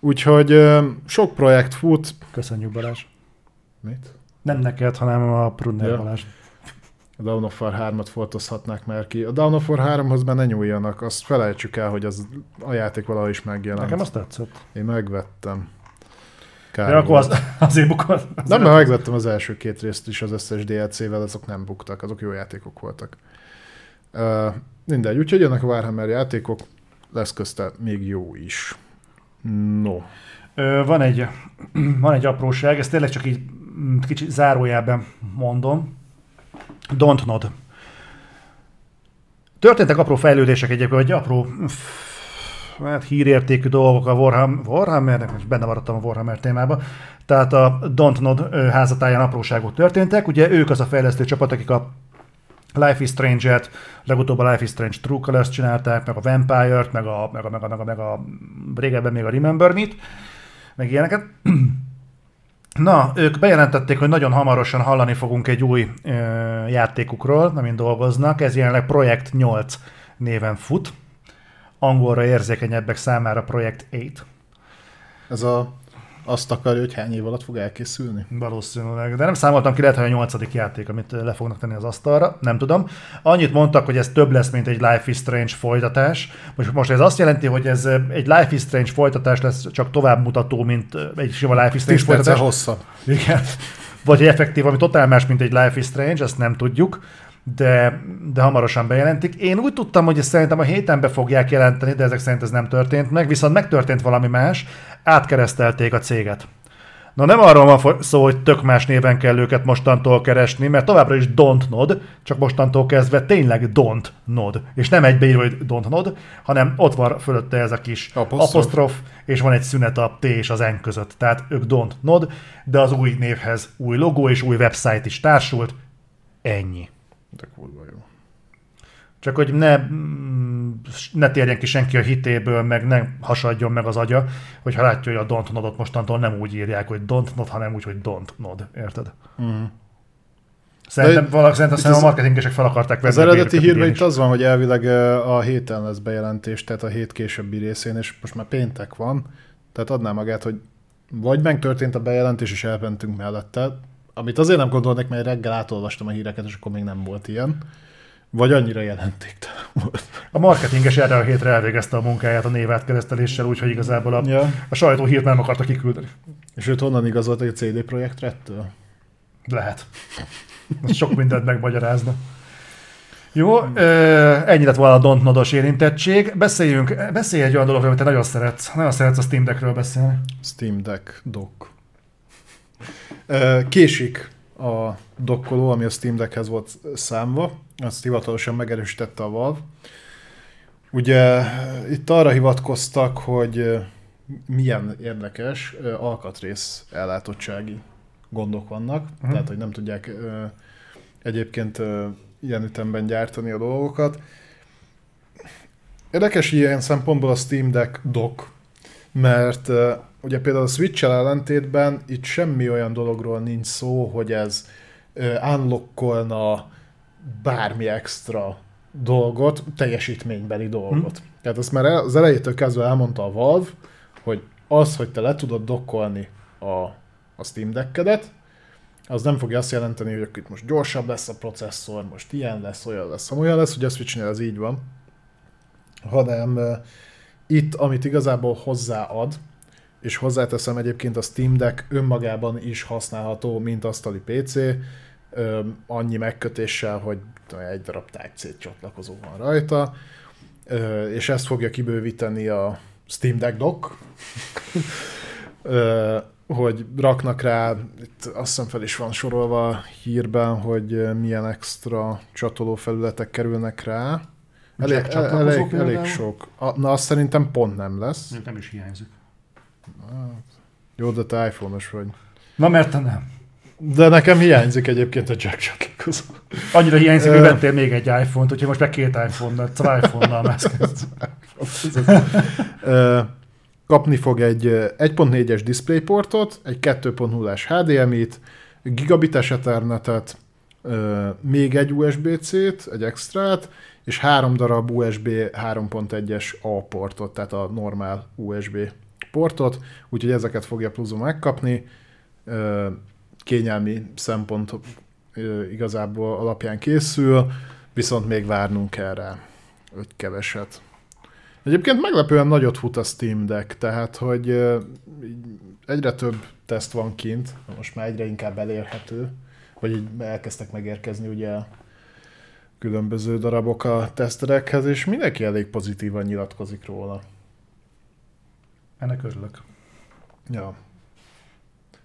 Úgyhogy sok projekt fut. Köszönjük Balázs. Mit? Nem neked, hanem a Prudner Ja. Balázs. A Dawn of War 3-at foltozhatnák már ki. A Dawn of War 3-hoz már ne nyúljanak, azt felejtsük el, hogy az a játék valahol is megjelent. Nekem azt tetszett. Én megvettem. Kár Ja, akkor az, azért bukott. Nem, mert megvettem az első két részt is az összes DLC-vel, azok nem buktak, azok jó játékok voltak. Uh, mindegy, úgyhogy jönnek a Warhammer játékok, lesz közte még jó is. No. Ö, van, egy, van egy apróság, ezt tényleg csak így mm, kicsit zárójelben mondom. Don't nod. Történtek apró fejlődések egyébként, vagy apró hát hírértékű dolgok a Warham, Warhammernek, most benne maradtam a Warhammer témába. Tehát a Don't Nod ö, házatáján apróságok történtek. Ugye ők az a fejlesztő csapat, akik a Life is Strange-et, legutóbb a Life is Strange True Colors csinálták, meg a Vampire-t, meg a, meg a, meg a, meg a, meg a régebben még a Remember Me-t, meg ilyeneket. Na, ők bejelentették, hogy nagyon hamarosan hallani fogunk egy új ö, játékukról, amin dolgoznak. Ez jelenleg Projekt 8 néven fut. Angolra érzékenyebbek számára Projekt 8. Ez a, azt akarja, hogy hány év alatt fog elkészülni? Valószínűleg, de nem számoltam ki, lehet, hogy a nyolcadik játék, amit le fognak tenni az asztalra, nem tudom. Annyit mondtak, hogy ez több lesz, mint egy Life is Strange folytatás. Most, most ez azt jelenti, hogy ez egy Life is Strange folytatás lesz, csak továbbmutató, mint egy sima Life is Strange 10 perccel folytatás. hosszabb. Igen. Vagy effektív, ami totál más, mint egy Life is Strange, ezt nem tudjuk, de, de hamarosan bejelentik. Én úgy tudtam, hogy ezt szerintem a héten be fogják jelenteni, de ezek szerint ez nem történt meg, viszont megtörtént valami más, átkeresztelték a céget. Na nem arról van szó, hogy tök más néven kell őket mostantól keresni, mert továbbra is Don't Nod, csak mostantól kezdve tényleg Don't Nod. És nem egybeírva, hogy Don't Nod, hanem ott van fölötte ez a kis Apostrof. apostrof, és van egy szünet a T és az N között. Tehát ők Don't Nod, de az új névhez új logó és új website is társult. Ennyi. De kurva jó. Csak hogy ne, mm, ne térjen ki senki a hitéből, meg ne hasadjon meg az agya, hogyha látja, hogy a Don't Nodot mostantól nem úgy írják, hogy Don't Nod, hanem úgy, hogy Don't Nod. Érted? Mm. Szerintem, De valaki, szerintem, szerintem a marketingesek fel akarták venni Az eredeti hírben itt az van, hogy elvileg a héten lesz bejelentés, tehát a hét későbbi részén, és most már péntek van, tehát adná magát, hogy vagy megtörtént a bejelentés, és elmentünk mellette, amit azért nem gondolnék, mert reggel átolvastam a híreket, és akkor még nem volt ilyen, vagy annyira jelentéktelen volt. A marketinges erre a hétre elvégezte a munkáját a névátkereszteléssel, úgyhogy igazából a, Ja. a sajtó hírt nem akarta kiküldeni. És őt honnan igazolt, a CD Projekt Redtől? Lehet. Ez sok mindent megmagyarázna. Jó, ennyi lett volna a Don't Nodos érintettség. Beszéljünk, beszélj egy olyan dologról, amit te nagyon szeretsz. Nagyon szeretsz a Steam Deckről beszélni. Steam Deck dock. Késik a dokkoló, ami a Steam Deckhez volt számva, azt hivatalosan megerősítette a Valve. Ugye itt arra hivatkoztak, hogy milyen érdekes alkatrész ellátottsági gondok vannak, uh-huh. tehát hogy nem tudják egyébként ilyen ütemben gyártani a dolgokat. Érdekes ilyen szempontból a Steam Deck dock, mert ugye például a Switch-el ellentétben itt semmi olyan dologról nincs szó, hogy ez unlockolna bármi extra dolgot, teljesítménybeli dolgot. Hmm. Tehát azt már el- az elejétől kezdve elmondta a Valve, hogy az, hogy te le tudod dokkolni a, a Steam Deckedet, az nem fogja azt jelenteni, hogy itt most gyorsabb lesz a processzor, most ilyen lesz, olyan lesz, olyan lesz, hogy a Switchnél ez így van, hanem uh, itt, amit igazából hozzáad, és hozzáteszem egyébként a Steam Deck önmagában is használható, mint asztali PC, annyi megkötéssel, hogy egy darab Type-C csatlakozó van rajta, és ezt fogja kibővíteni a Steam Deck dock. Hogy raknak rá, itt azt hiszem fel is van sorolva hírben, hogy milyen extra csatolófelületek kerülnek rá. Elég, elég, például? elég sok. A, na azt szerintem pont nem lesz. Nem is hiányzik. Jó, de te iPhone-os vagy. Na mert te nem. De nekem hiányzik egyébként a jack csatlakozó. Annyira hiányzik, hogy vettél még egy iPhone-t, úgyhogy most meg két iPhone-nal, szóval iPhone-nal mászkálsz. Ö, Kapni fog egy ö, 1.4-es DisplayPortot, egy 2.0-as HDMI-t, gigabites Ethernetet, még egy USB-C-t, egy extrát, és három darab USB 3.1-es A portot, tehát a normál USB portot, úgyhogy ezeket fogja Pluzo megkapni. Kényelmi szempont igazából alapján készül, viszont még várnunk kell rá, hogy keveset. Egyébként meglepően nagyot fut a Steam Deck, tehát hogy egyre több teszt van kint, most már egyre inkább elérhető, vagy így elkezdtek megérkezni ugye különböző darabok a teszterekhez, és mindenki elég pozitívan nyilatkozik róla. Ennek örülök. Ja.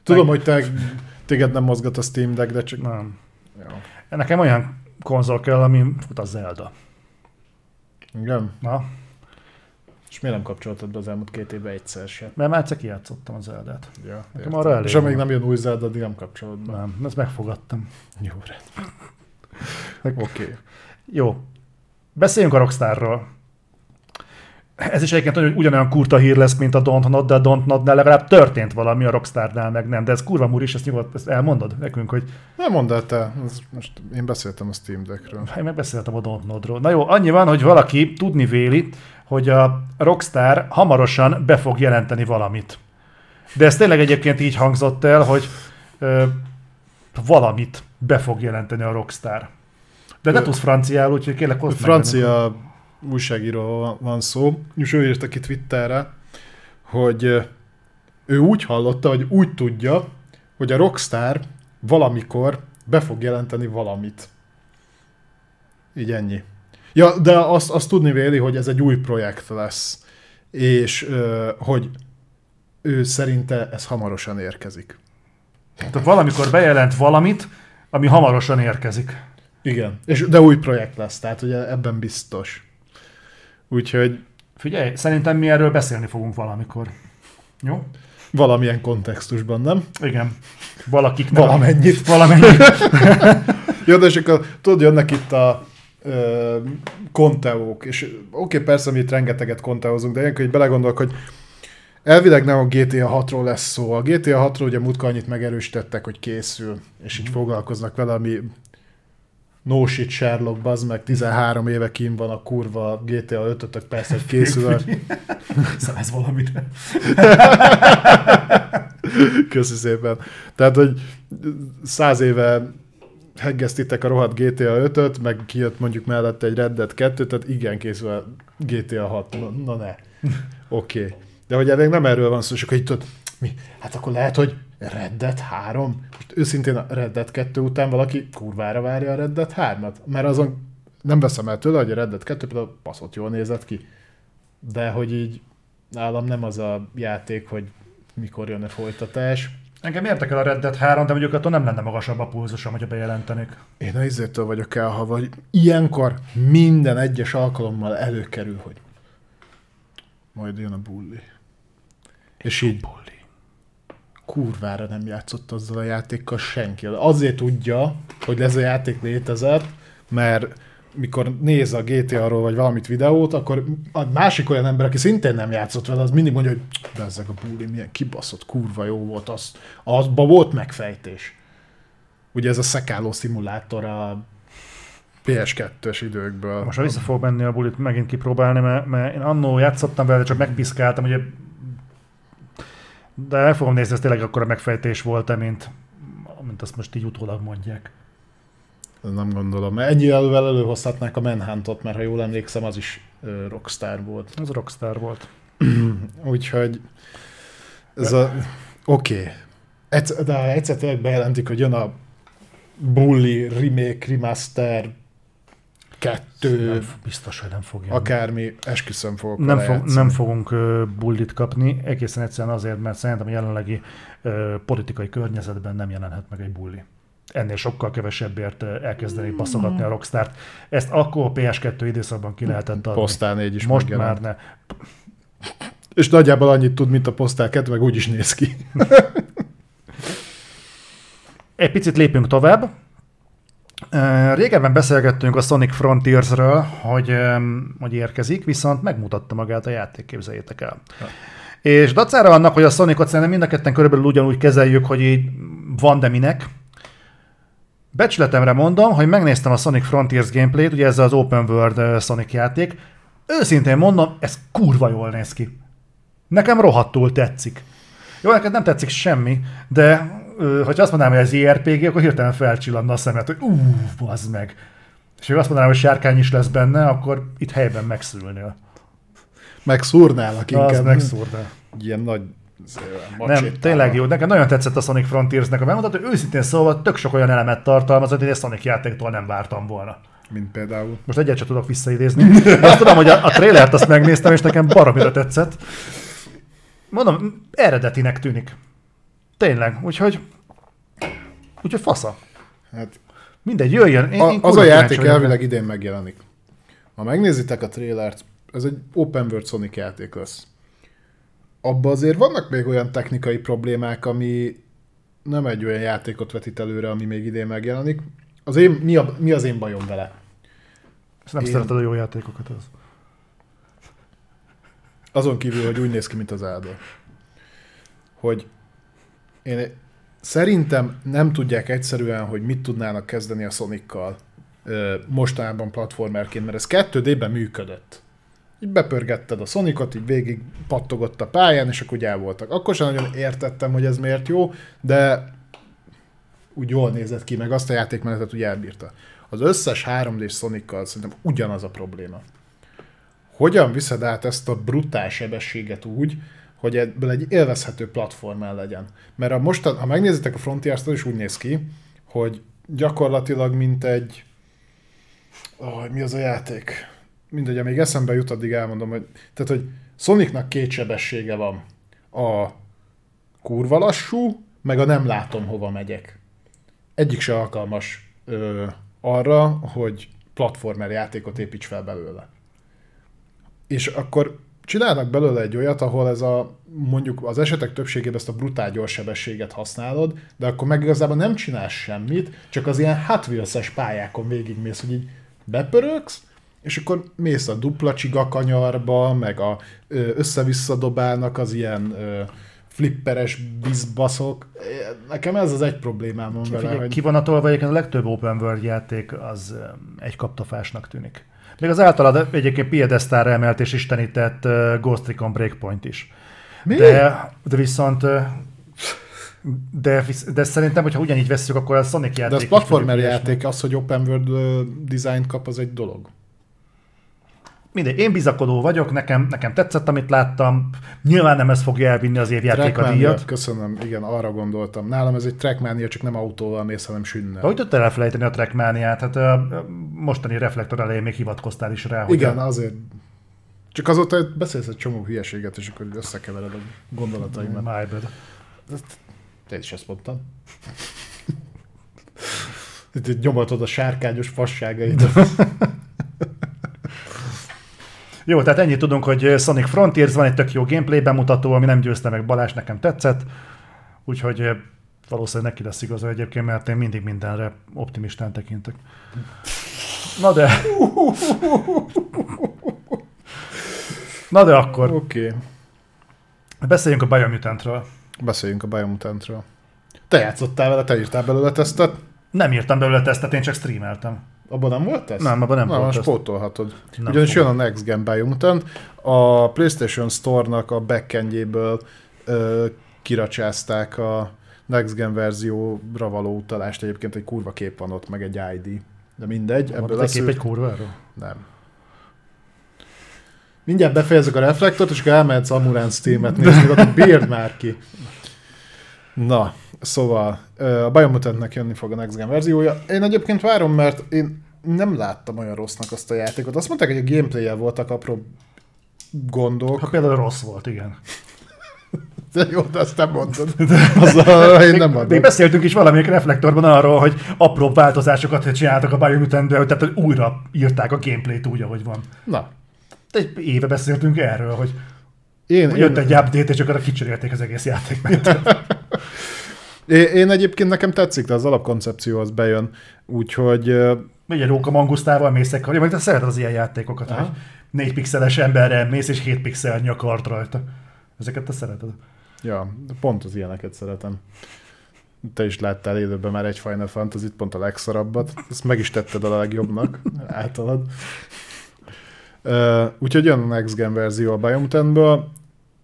Tudom, hogy te, téged nem mozgat a Steam Deck, de csak... Nem. Ja. Nekem olyan konzol kell, ami fut a Zelda. Igen. Na, És miért nem kapcsoltad be az elmúlt két évben egyszer se? mert már egyszer kijátszottam a Zeldát. Ja, Nekem értem. arra elég És amíg nem jön új Zelda, addig nem kapcsolod be. Nem, ezt megfogadtam. Jó, rendben. Oké. Okay. Jó. Beszéljünk a Rockstarról. Ez is egyébként olyan- ugyanolyan kurta hír lesz, mint a Don't Not, de a Don't Not-nál legalább történt valami, a Rockstarnál meg nem. De ez kurva múr is, ezt nyugodt, ezt elmondod nekünk, hogy Nem mondd el te, Ez most én beszéltem a Steam Deckről. én megbeszéltem a Don't Not-ról. Na jó, annyi van, hogy valaki tudni véli, hogy a Rockstar hamarosan be fog jelenteni valamit. De ez tényleg egyébként így hangzott el, hogy ö, valamit be fog jelenteni a Rockstar. De ne tudsz franciául, úgyhogy kérlek meg. Francia újságíró van szó, és ő írta ki Twitterre, hogy ő úgy hallotta, hogy úgy tudja, hogy a Rockstar valamikor be fog jelenteni valamit. Így ennyi. Ja, de azt, azt tudni véli, hogy ez egy új projekt lesz, és hogy ő szerinte ez hamarosan érkezik. Tehát valamikor bejelent valamit, ami hamarosan érkezik. Igen. És, de új projekt lesz, tehát ugye ebben biztos. Úgyhogy Figyelj, szerintem mi erről beszélni fogunk valamikor. Jó? valamilyen kontextusban, nem? Igen. Valakik Valamennyit. Valamennyit. Jó, de és akkor tudod, jönnek itt a ö, konteók, és oké, okay, persze mi itt rengeteget konteózunk, de ilyenkor így belegondolok, hogy elvileg nem a GTA 6-ról lesz szó. A GTA 6-ról ugye múltkor annyit megerősítettek, hogy készül, és így foglalkoznak vele, ami no shit Sherlock, bazd meg, 13 éve kín van a kurva GTA 5 persze, hogy készül. Szóval ez valamit. Köszi szépen. Tehát, hogy száz éve heggesztitek a rohadt GTA 5-öt, meg kijött mondjuk mellette egy Red Dead 2, tehát igen, készül a GTA 6. Na, na ne. Oké. Okay. De hogy elég nem erről van szó, és akkor így tudod, mi? Hát akkor lehet, hogy Red Dead 3? Most őszintén a Red Dead 2 után valaki kurvára várja a Red Dead 3-at? Mert azon nem veszem el tőle, hogy a Red Dead 2 például baszott jól nézett ki. De hogy így nálam nem az a játék, hogy mikor jön a folytatás. Engem érdekel a Red Dead 3, de mondjuk attól nem lenne magasabb a pulzusom, hogyha bejelentenék. Én a izétől vagyok el, ha vagy ilyenkor minden egyes alkalommal előkerül, hogy majd jön a bulli. És így Bulli. Kurvára nem játszott azzal a játékkal senki. Azért tudja, hogy ez a játék létezett, mert mikor néz a GTA-ról vagy valamit videót, akkor a másik olyan ember, aki szintén nem játszott vele, az mindig mondja, hogy de ezek a bulli milyen kibaszott, kurva jó volt, az, azban volt megfejtés. Ugye ez a szekáló szimulátor a PS2-es időkből. Most vissza fog menni a bulit megint kipróbálni, mert, mert én annó játszottam vele, csak megpiszkáltam, ugye de meg fogom nézni, ez tényleg akkor a megfejtés volt-e, mint, mint azt most így utólag mondják. Nem gondolom. Ennyi elővel előhozhatnák a Manhuntot, mert ha jól emlékszem, az is Rockstar volt. Ez Rockstar volt. Úgyhogy ez a... Oké. Okay. Egyszer, de egyszer tényleg bejelentik, hogy jön a Bully remake, remaster, kettő, Nem, biztos, hogy nem fogja. akármi, esküszöm fogok nem, fog, játszani. nem fogunk bullit kapni, egészen egyszerűen azért, mert szerintem a jelenlegi ö, politikai környezetben nem jelenhet meg egy bulli. Ennél sokkal kevesebbért ö, elkezdeni passzogatni a Rockstart. Ezt akkor a PS2 időszakban ki lehetett adni. Postál 4 is Most megjelent. már ne. És nagyjából annyit tud, mint a Postál 2, meg úgy is néz ki. Egy picit lépünk tovább. Régebben beszélgettünk a Sonic Frontiers-ről, hogy, hogy érkezik, viszont megmutatta magát a játék, képzeljétek el. És dacára annak, hogy a Sonicot szerintem mind a ketten körülbelül ugyanúgy kezeljük, hogy így van, de minek. Becsületemre mondom, hogy megnéztem a Sonic Frontiers gameplayt, ugye ez az Open World Sonic játék. Őszintén mondom, ez kurva jól néz ki. Nekem rohadtul tetszik. Jó, neked nem tetszik semmi, de ö, hogyha azt mondanám, hogy ez JRPG, akkor hirtelen felcsillanna a szemet, hogy ú, bazd meg. És ha azt mondanám, hogy sárkány is lesz benne, akkor itt helyben megszülnél. Meg szúrnálak inkább. Az megszúrna. Ilyen nagy Nem, tényleg jó. Nekem nagyon tetszett a Sonic Frontiers-nek a bemutató, őszintén szóval tök sok olyan elemet tartalmaz, amit egy Sonic játéktól nem vártam volna. Mint például. Most egyet sem tudok visszaidézni. Azt tudom, hogy a, a trailert azt megnéztem, és nekem baromira tetszett. Mondom, eredetinek tűnik. Tényleg, úgyhogy... Úgyhogy fasza. Hát Mindegy, jöjjön. Én, a, én az a játék vagyok elvileg idén megjelenik. Ha megnézitek a trailert, ez egy open world Sonic játék lesz. Abba azért vannak még olyan technikai problémák, ami nem egy olyan játékot vetít előre, ami még idén megjelenik. Az én, mi, a, mi az én bajom vele? Ezt nem Én- szereted a jó játékokat. Az. Azon kívül, hogy úgy néz ki, mint az Zelda. Hogy én szerintem nem tudják egyszerűen, hogy mit tudnának kezdeni a Sonic-kal mostanában platformerként, mert ez 2D-ben működött. Így bepörgetted a Sonicot, így végig pattogott a pályán, és akkor úgy el voltak. Akkor sem nagyon értettem, hogy ez miért jó, de úgy jól nézett ki, meg azt a játékmenetet úgy elbírta. Az összes 3D-s Sonic-kal szerintem ugyanaz a probléma hogyan viszed át ezt a brutál sebességet úgy, hogy ebből egy élvezhető platformán legyen. Mert a mostan, ha megnézitek a frontiers is úgy néz ki, hogy gyakorlatilag mint egy... Oh, mi az a játék? Mindegy, amíg eszembe jut, addig elmondom, hogy... Tehát, hogy Sonicnak két sebessége van. A kurva lassú, meg a nem látom, hova megyek. Egyik se alkalmas ö, arra, hogy platformer játékot építs fel belőle és akkor csinálnak belőle egy olyat, ahol ez a, mondjuk az esetek többségében ezt a brutál gyors sebességet használod, de akkor meg igazából nem csinálsz semmit, csak az ilyen Hot Wheels-es pályákon végigmész, hogy így bepörögsz, és akkor mész a dupla csiga kanyarba, meg a össze-vissza dobálnak az ilyen ö, flipperes bizbaszok. Nekem ez az egy problémám van vele, Figyelj, hogy ki van a tolva, egyébként a legtöbb open world játék az egy kaptafásnak tűnik. Még az általad egyébként piedesztára emelt és istenített Ghost Recon Breakpoint is. Mi? De, de viszont de, de szerintem, hogyha ugyanígy vesszük, akkor a Sonic játék de az platformer játék, az, hogy open world design kap, az egy dolog. Mindegy, én bizakodó vagyok, nekem, nekem tetszett, amit láttam. Nyilván nem ez fogja elvinni az évjáték a díjat. köszönöm, igen, arra gondoltam. Nálam ez egy Trackmania, csak nem autóval mész, hanem sünnel. Hogy tudtál elfelejteni a Trackmaniát? Hát mostani reflektor elején még hivatkoztál is rá, hogy Igen, a- azért. Csak azóta beszélsz egy csomó hülyeséget, és akkor összekevered a gondolataimat. My bad. Te is ezt mondtad. Itt itt nyomatod a sárkányos fasságait. Jó, tehát ennyit tudunk, hogy Sonic Frontiers van egy tök jó gameplay bemutató, ami nem győzte meg Balázs, nekem tetszett. Úgyhogy ö, valószínűleg neki lesz igaza egyébként, mert én mindig mindenre optimistán tekintek. Na de... Na de akkor Oké. Okay. beszéljünk a Biomutantról. Beszéljünk a Biomutantról. Te játszottál vele, te írtál belőle tesztet. Nem írtam belőle tesztet, én csak streameltem. Abban nem volt teszt? Nem, abban nem Na, volt most teszt. pótolhatod. Nem Ugyanis jön fogom. a Next Gen Biomutant. A PlayStation Store-nak a backendjéből ö, kiracsázták a Next Gen verzióra való utalást. Egyébként egy kurva kép van ott, meg egy ID. De mindegy, Van ebből lesz kép egy kurváról? Nem. Mindjárt befejezzük a reflektort, és akkor elmehetsz Amurant Steam-et nézni, ott bírd már ki. Na, szóval a Biomutantnek jönni fog a Next Gen verziója. Én egyébként várom, mert én nem láttam olyan rossznak azt a játékot. Azt mondták, hogy a gameplay voltak apró gondok. Ha például rossz volt, igen. De jó, de azt nem mondod. Azzal én nem mondom. Még beszéltünk is valamelyik reflektorban arról, hogy apró változásokat csináltak a Biomutant-be, tehát hogy újra írták a gameplayt úgy, ahogy van. Na, Egy éve beszéltünk erről, hogy én, jött én, egy update, és akkor kicserélték az egész játékmenetet. én, én egyébként nekem tetszik, de az alapkoncepció az bejön. Úgyhogy Megy egy róka mangusztával, mész egy karja, mert szereted az ilyen játékokat, Aha. hogy négy pixeles emberre mész, és 7 pixelnyi a kart rajta. Ezeket te szereted. ja, pont az ilyeneket szeretem. Te is láttál élőben már egy Final fantasy pont a legszarabbat. Ezt meg is tetted a legjobbnak általad. Uh, úgyhogy jön a Next Gen verzió a Biomutantből.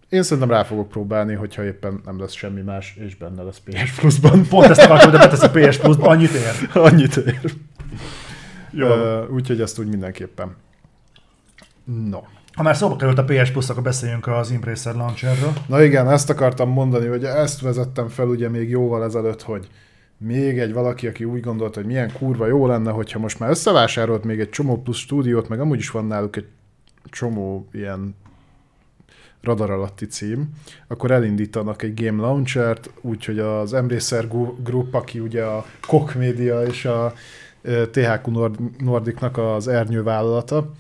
Én szerintem rá fogok próbálni, hogyha éppen nem lesz semmi más, és benne lesz PS Plus-ban. Pont ezt akartam, de betesz a PS Plus-ba, annyit ér. Annyit ér. Jó. Uh, úgyhogy ezt úgy mindenképpen. No. Ha már szóba került a PS Plus, akkor beszéljünk az Embracer Launcherről. Na igen, ezt akartam mondani, hogy ezt vezettem fel ugye még jóval ezelőtt, hogy még egy valaki, aki úgy gondolta, hogy milyen kurva jó lenne, hogyha most már összevásárolt még egy csomó plusz stúdiót, meg amúgy is van náluk egy csomó ilyen radar alatti cím, akkor elindítanak egy game launchert, úgyhogy az Embracer Group, aki ugye a Koch Media és a THQ Nord- Nordicnak az ernyő vállalata,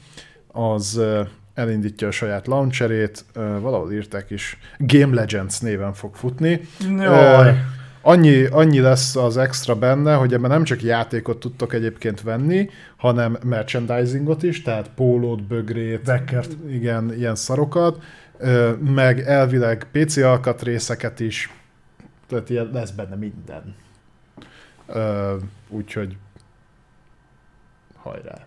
az elindítja a saját launcherét, valahol írták is, Game Legends néven fog futni. Jaj. Annyi, annyi lesz az extra benne, hogy ebben nem csak játékot tudtok egyébként venni, hanem merchandisingot is, tehát pólót, bögrét, Vekkert. igen, ilyen szarokat, meg elvileg PC alkatrészeket is, tehát ilyen lesz benne minden. Úgyhogy hajrá.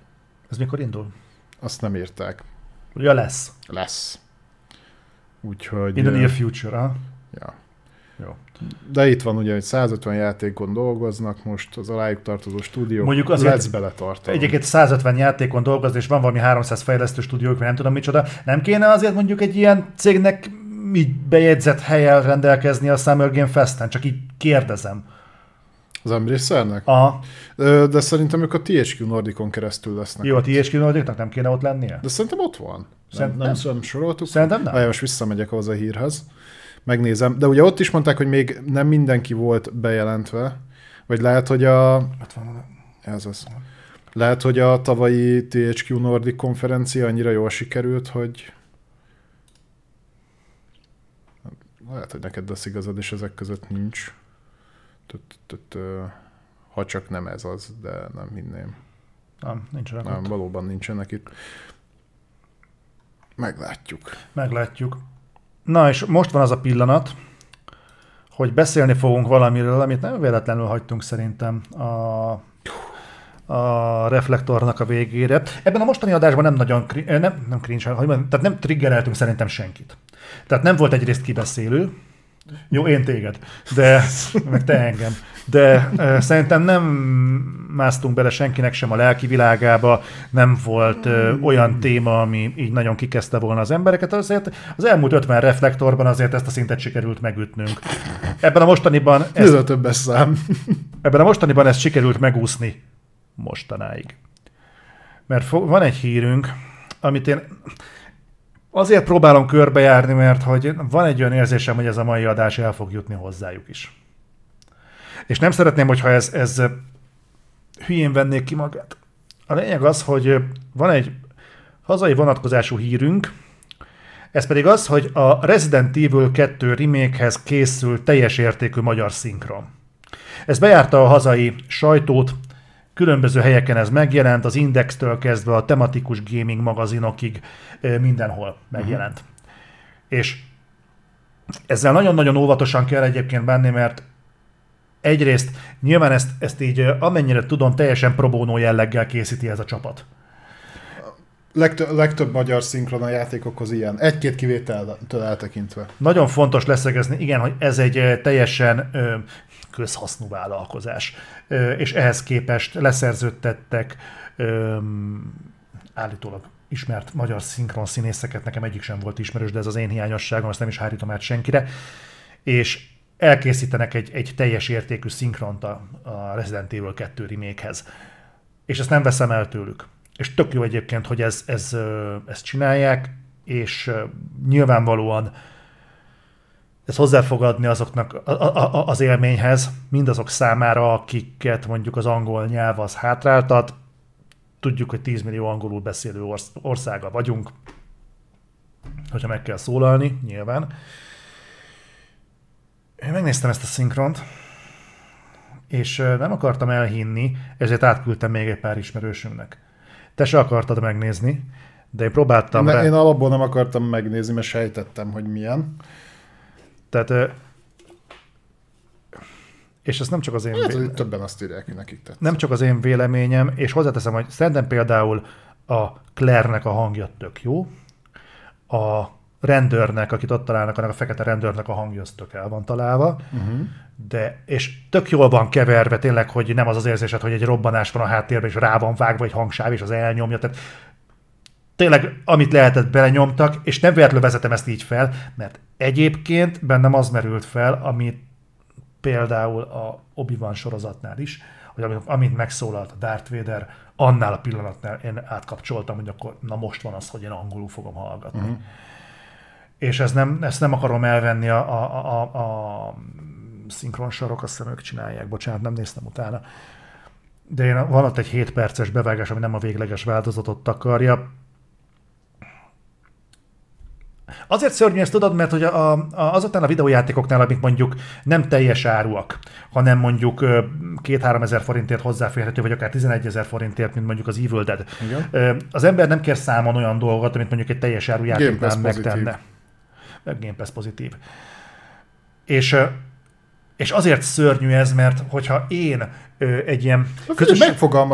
Ez mikor indul? Azt nem írták. Ja, lesz. Lesz. Úgyhogy... In the near future, ha? Ja. Jó. De itt van ugye, hogy 150 játékon dolgoznak most, az alájuk tartozó stúdió. Mondjuk azért- lesz beletartalom. Egyébként 150 játékon dolgozni, és van valami 300 fejlesztő stúdiók, vagy nem tudom micsoda. Nem kéne azért mondjuk egy ilyen cégnek így bejegyzett helyen rendelkezni a Summer Game Festen? Csak így kérdezem. Az Embracernek? A, Ö, De szerintem ők a THQ Nordicon keresztül lesznek. jó, a THQ Nordicnak nem kéne ott lennie? De szerintem ott van. Szerintem nem, nem. nem soroltuk. Szerintem nem. Várj, most visszamegyek ahhoz a hírhez. Megnézem. De ugye ott is mondták, hogy még nem mindenki volt bejelentve. Vagy lehet, hogy a... Ott van. Ez az. Lehet, hogy a tavalyi THQ Nordic konferencia annyira jól sikerült, hogy lehet, hogy neked lesz igazad, és ezek között nincs. Ha csak nem ez az, de nem hinném. Nem, nincsenek Nem, ott. valóban nincsenek itt. Meglátjuk. Meglátjuk. Na és most van az a pillanat, hogy beszélni fogunk valamiről, amit nem véletlenül hagytunk szerintem a, a reflektornak a végére. Ebben a mostani adásban nem nagyon, nem, nem cringe, hogy mondjam, tehát nem triggereltünk szerintem senkit. Tehát nem volt egyrészt kibeszélő, jó, én téged, de meg te engem. De szerintem nem másztunk bele senkinek sem a lelki világába, nem volt uh, olyan téma, ami így nagyon kikezdte volna az embereket, azért az elmúlt 50 reflektorban azért ezt a szintet sikerült megütnünk. Ebben a mostaniban Ez a többes szám. ebben a mostaniban ezt sikerült megúszni mostanáig. Mert fo- van egy hírünk, amit én azért próbálom körbejárni, mert hogy van egy olyan érzésem, hogy ez a mai adás el fog jutni hozzájuk is. És nem szeretném, hogyha ez, ez hülyén vennék ki magát. A lényeg az, hogy van egy hazai vonatkozású hírünk, ez pedig az, hogy a Resident Evil 2 remake készül teljes értékű magyar szinkron. Ez bejárta a hazai sajtót, különböző helyeken ez megjelent, az Index-től kezdve a tematikus gaming magazinokig mindenhol megjelent. Uh-huh. És ezzel nagyon-nagyon óvatosan kell egyébként benni, mert egyrészt nyilván ezt, ezt így amennyire tudom, teljesen pro bono jelleggel készíti ez a csapat. Legtö- legtöbb magyar szinkron a játékokhoz ilyen. Egy-két kivételtől eltekintve. Nagyon fontos leszögezni, igen, hogy ez egy teljesen ö, közhasznú vállalkozás, ö, és ehhez képest leszerződtettek ö, állítólag ismert magyar szinkron színészeket, nekem egyik sem volt ismerős, de ez az én hiányosságom, azt nem is hárítom át senkire, és elkészítenek egy, egy teljes értékű szinkront a, a Resident Evil 2 remake-hez. és ezt nem veszem el tőlük. És tök jó egyébként, hogy ez, ez, ezt csinálják, és nyilvánvalóan ez hozzáfogadni azoknak a, a, a, az élményhez, mindazok számára, akiket mondjuk az angol nyelv az hátráltat. Tudjuk, hogy 10 millió angolul beszélő orsz, országa vagyunk, hogyha meg kell szólalni, nyilván. Én megnéztem ezt a szinkront, és nem akartam elhinni, ezért átküldtem még egy pár ismerősömnek. Te se akartad megnézni, de én próbáltam Ne, rá. én alapból nem akartam megnézni, mert sejtettem, hogy milyen. Tehát, és ez nem csak az én, Hát, vé- többen azt írják, hogy nekik tetsz. nem csak az én véleményem, és hozzáteszem, hogy szerintem például a Claire-nek a hangja tök jó, a rendőrnek, akit ott találnak, annak a fekete rendőrnek a hangja az tök el van találva, uh-huh. de, és tök jól van keverve tényleg, hogy nem az az érzésed, hogy egy robbanás van a háttérben, és rá van vágva egy hangsáv, és az elnyomja, tehát tényleg amit lehetett belenyomtak, és nem véletlenül vezetem ezt így fel, mert egyébként bennem az merült fel, amit például a Obi-Wan sorozatnál is, hogy amint, amint megszólalt a Darth Vader, annál a pillanatnál én átkapcsoltam, hogy akkor na most van az, hogy én angolul fogom hallgatni. Uh-huh. És ez nem, ezt nem akarom elvenni a, a, a, a, a szinkron sorok, azt hiszem ők csinálják, bocsánat, nem néztem utána. De én, van ott egy 7 perces bevágás, ami nem a végleges változatot takarja. Azért szörnyű ezt tudod, mert hogy a, a, azoknál a videójátékoknál, amik mondjuk nem teljes áruak, hanem mondjuk ö, 2-3 ezer forintért hozzáférhető, vagy akár 11 ezer forintért, mint mondjuk az Evil Dead. Igen. Az ember nem kér számon olyan dolgot, amit mondjuk egy teljes áru játéknál Pass pozitív. Game Pass pozitív. És, ö, és azért szörnyű ez, mert hogyha én ö, egy ilyen Közös,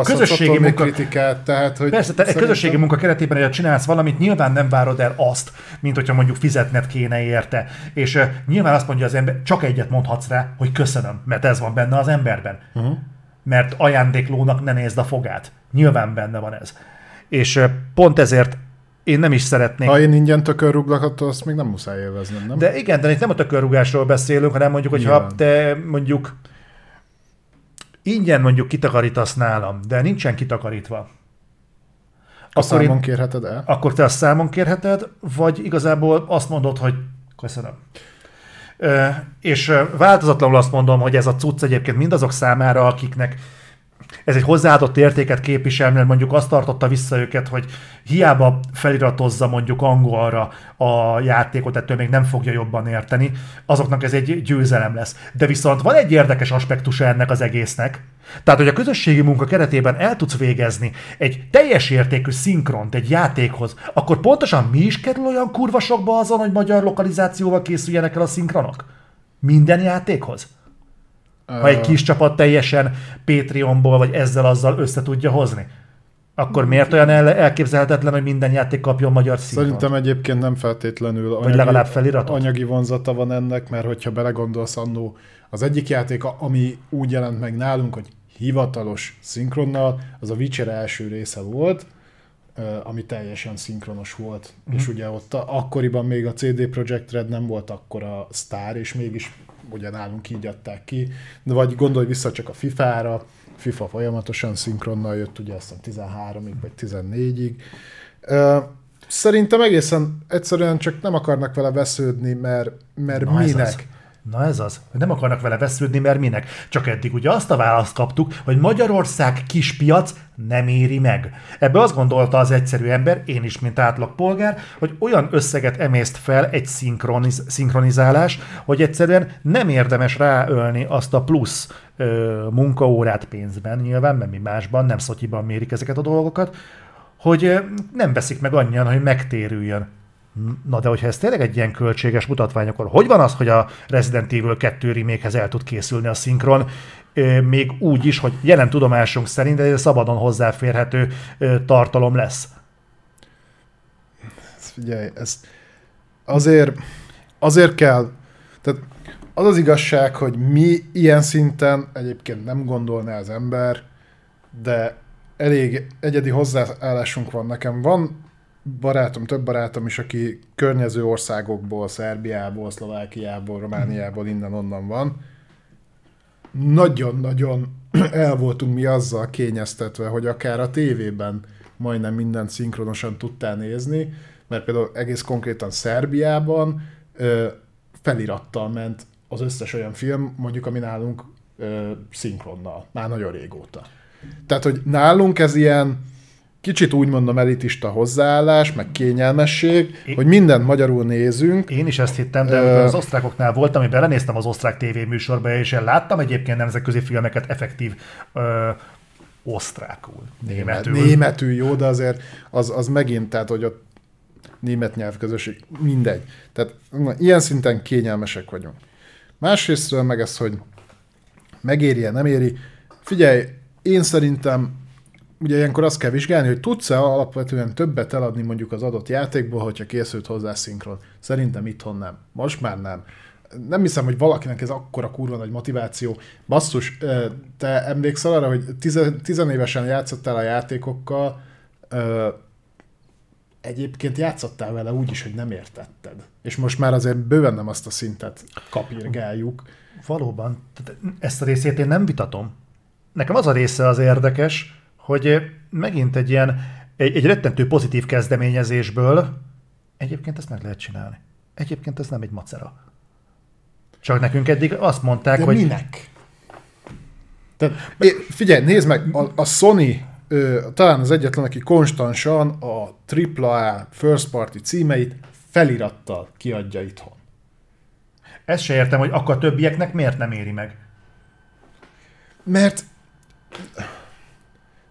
közösségi munka- kritikát, tehát hogy Persze, te egy szerintem- közösségi munka keretében, hogy csinálsz valamit, nyilván nem várod el azt, mint hogyha mondjuk fizetned kéne érte. És uh, nyilván azt mondja az ember, csak egyet mondhatsz rá, hogy köszönöm, mert ez van benne az emberben. Uh-huh. Mert ajándéklónak ne nézd a fogát. Nyilván benne van ez. És uh, pont ezért én nem is szeretnék. Ha én ingyen tökörruglak, attól azt még nem muszáj élveznem, nem? De igen, de itt nem a tökörrugásról beszélünk, hanem mondjuk, hogyha Nyilván. te mondjuk ingyen mondjuk kitakarítasz nálam, de nincsen kitakarítva. a Akkor én, számon kérheted el? akkor te azt számon kérheted, vagy igazából azt mondod, hogy köszönöm. Ö, és változatlanul azt mondom, hogy ez a cucc egyébként mindazok számára, akiknek ez egy hozzáadott értéket képvisel, mert mondjuk azt tartotta vissza őket, hogy hiába feliratozza mondjuk angolra a játékot, ettől még nem fogja jobban érteni, azoknak ez egy győzelem lesz. De viszont van egy érdekes aspektusa ennek az egésznek, tehát, hogy a közösségi munka keretében el tudsz végezni egy teljes értékű szinkront egy játékhoz, akkor pontosan mi is kerül olyan kurva sokba azon, hogy magyar lokalizációval készüljenek el a szinkronok? Minden játékhoz? Ha egy kis csapat teljesen Patreonból vagy ezzel-azzal össze tudja hozni. Akkor miért olyan el- elképzelhetetlen, hogy minden játék kapjon magyar szinkront? Szerintem egyébként nem feltétlenül Vagy legalább feliratot? anyagi vonzata van ennek, mert hogyha belegondolsz annó, az egyik játék, ami úgy jelent meg nálunk, hogy hivatalos szinkronnal, az a Witcher első része volt, ami teljesen szinkronos volt. Mhm. Mm. És ugye ott a, akkoriban még a CD Projekt Red nem volt akkora sztár, és mégis ugye nálunk így adták ki. De vagy gondolj vissza csak a FIFA-ra, FIFA folyamatosan szinkronnal jött, ugye azt hiszem 13-ig vagy 14-ig. Ö, Szerintem egészen egyszerűen csak nem akarnak vele vesződni, mert, mert Na minek? Na ez az, hogy nem akarnak vele vesződni, mert minek? Csak eddig ugye azt a választ kaptuk, hogy Magyarország kis piac nem éri meg. Ebbe azt gondolta az egyszerű ember, én is, mint átlagpolgár, hogy olyan összeget emészt fel egy szinkroniz- szinkronizálás, hogy egyszerűen nem érdemes ráölni azt a plusz ö, munkaórát pénzben nyilván, mert mi másban, nem szotyiban mérik ezeket a dolgokat, hogy nem veszik meg annyian, hogy megtérüljön. Na de hogyha ez tényleg egy ilyen költséges mutatvány, akkor hogy van az, hogy a Resident Evil 2 remake el tud készülni a szinkron, még úgy is, hogy jelen tudomásunk szerint ez szabadon hozzáférhető tartalom lesz. Figyelj, ez azért, azért kell, tehát az az igazság, hogy mi ilyen szinten egyébként nem gondolná az ember, de elég egyedi hozzáállásunk van. Nekem van barátom, több barátom is, aki környező országokból, Szerbiából, Szlovákiából, Romániából, innen-onnan van, nagyon-nagyon el voltunk mi azzal kényeztetve, hogy akár a tévében majdnem mindent szinkronosan tudtál nézni, mert például egész konkrétan Szerbiában ö, felirattal ment az összes olyan film, mondjuk ami nálunk ö, szinkronnal, már nagyon régóta. Tehát, hogy nálunk ez ilyen kicsit úgy mondom elitista hozzáállás, meg kényelmesség, Én- hogy mindent magyarul nézünk, Én is ezt hittem, de Ö- az osztrákoknál voltam, én belenéztem az osztrák tévéműsorba, és én láttam egyébként nemzetközi filmeket effektív ö, osztrákul, németül. Németül jó, de azért az, az megint, tehát, hogy ott német nyelvközösség, mindegy. Tehát na, ilyen szinten kényelmesek vagyunk. Másrésztről meg ez, hogy megéri-e, nem éri. Figyelj, én szerintem ugye ilyenkor azt kell vizsgálni, hogy tudsz-e alapvetően többet eladni mondjuk az adott játékból, hogyha készült hozzá szinkron. Szerintem itthon nem. Most már nem. Nem hiszem, hogy valakinek ez akkora kurva nagy motiváció. Basszus, te emlékszel arra, hogy tize, tizenévesen játszottál a játékokkal, egyébként játszottál vele úgy is, hogy nem értetted. És most már azért bőven nem azt a szintet kapirgáljuk. Valóban, ezt a részét én nem vitatom. Nekem az a része az érdekes, hogy megint egy ilyen, egy, egy rettentő pozitív kezdeményezésből egyébként ezt meg lehet csinálni. Egyébként ez nem egy macera. Csak nekünk eddig azt mondták, De hogy minek? Tehát, é, figyelj, nézd meg, a, a Sony ö, talán az egyetlen, aki konstansan a AAA first party címeit felirattal kiadja itthon. ezt se értem, hogy akkor a többieknek miért nem éri meg. Mert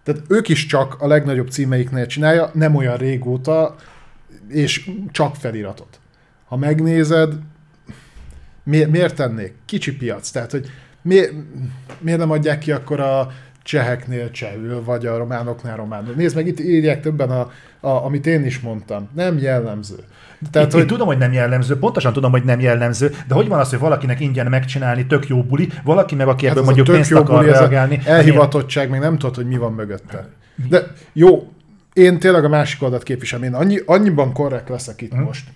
tehát ők is csak a legnagyobb címeiknél csinálja, nem olyan régóta, és csak feliratot. Ha megnézed, mi, miért tennék? Kicsi piac, tehát hogy mi, miért nem adják ki akkor a cseheknél csehül, vagy a románoknál románul. Nézd meg, itt írják többen, a, a, amit én is mondtam. Nem jellemző. Tehát, én, hogy én tudom, hogy nem jellemző, pontosan tudom, hogy nem jellemző, de hogy van az, hogy valakinek ingyen megcsinálni, tök jó buli, valaki meg, aki ebből Hát mondjuk pénzt jó akar buli, reagálni. Elhivatottság, meg nem tudod, hogy mi van mögötte. De jó, én tényleg a másik oldalt képviselem. Én annyi, annyiban korrekt leszek itt most.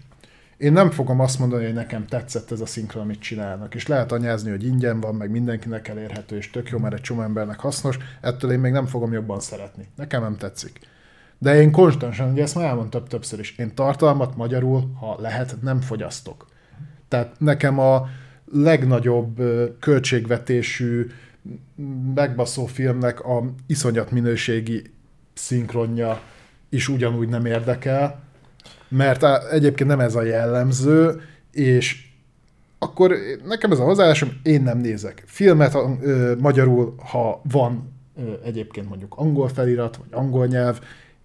Én nem fogom azt mondani, hogy nekem tetszett ez a szinkron, amit csinálnak. És lehet anyázni, hogy ingyen van, meg mindenkinek elérhető, és tök jó, mert egy csomó embernek hasznos. Ettől én még nem fogom jobban szeretni. Nekem nem tetszik. De én konstantan, ugye ezt már elmondtam többször is, én tartalmat magyarul, ha lehet, nem fogyasztok. Tehát nekem a legnagyobb költségvetésű megbaszó filmnek a iszonyat minőségi szinkronja is ugyanúgy nem érdekel, mert egyébként nem ez a jellemző, és akkor nekem ez a hozzáállásom, én nem nézek filmet magyarul, ha van egyébként mondjuk angol felirat, vagy angol nyelv,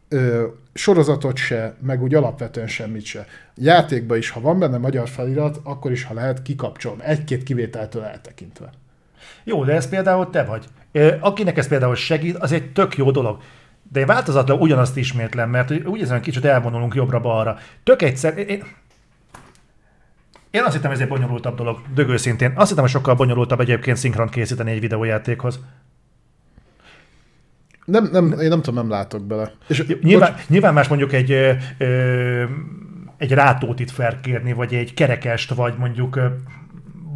ö, sorozatot se, meg úgy alapvetően semmit se. Játékban is, ha van benne magyar felirat, akkor is, ha lehet, kikapcsolom. Egy-két kivételtől eltekintve. Jó, de ez például te vagy. Akinek ez például segít, az egy tök jó dolog. De én változatlan ugyanazt ismétlem, mert úgy érzem, hogy kicsit elvonulunk jobbra-balra. Tök egyszer, én, én azt hittem, ez egy bonyolultabb dolog, dögőszintén. Azt hittem, hogy sokkal bonyolultabb egyébként szinkront készíteni egy videójátékhoz. Nem, nem, én nem tudom, nem látok bele. És Nyilván, nyilván más mondjuk egy, ö, ö, egy rátótit felkérni, vagy egy kerekest, vagy mondjuk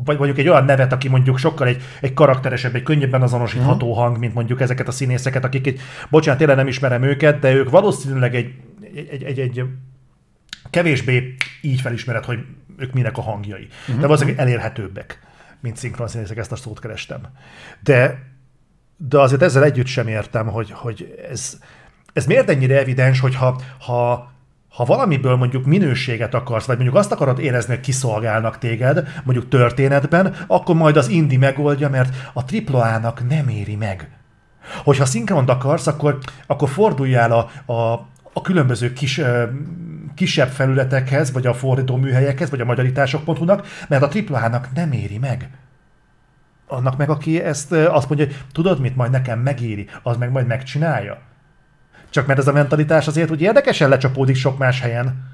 vagy mondjuk egy olyan nevet, aki mondjuk sokkal egy, egy karakteresebb, egy könnyebben azonosítható hang, mint mondjuk ezeket a színészeket, akik egy, bocsánat, tényleg nem ismerem őket, de ők valószínűleg egy, egy, egy, egy, kevésbé így felismered, hogy ők minek a hangjai. De valószínűleg elérhetőbbek, mint szinkron színészek, ezt a szót kerestem. De, de azért ezzel együtt sem értem, hogy, hogy ez, ez miért ennyire evidens, hogy ha, ha, valamiből mondjuk minőséget akarsz, vagy mondjuk azt akarod érezni, hogy kiszolgálnak téged, mondjuk történetben, akkor majd az indi megoldja, mert a AAA-nak nem éri meg. Hogyha szinkront akarsz, akkor, akkor forduljál a, a, a különböző kis, kisebb felületekhez, vagy a fordító műhelyekhez, vagy a magyarítások.hu-nak, mert a AAA-nak nem éri meg. Annak meg, aki ezt azt mondja, hogy tudod mit, majd nekem megéri, az meg majd megcsinálja. Csak mert ez a mentalitás azért úgy érdekesen lecsapódik sok más helyen.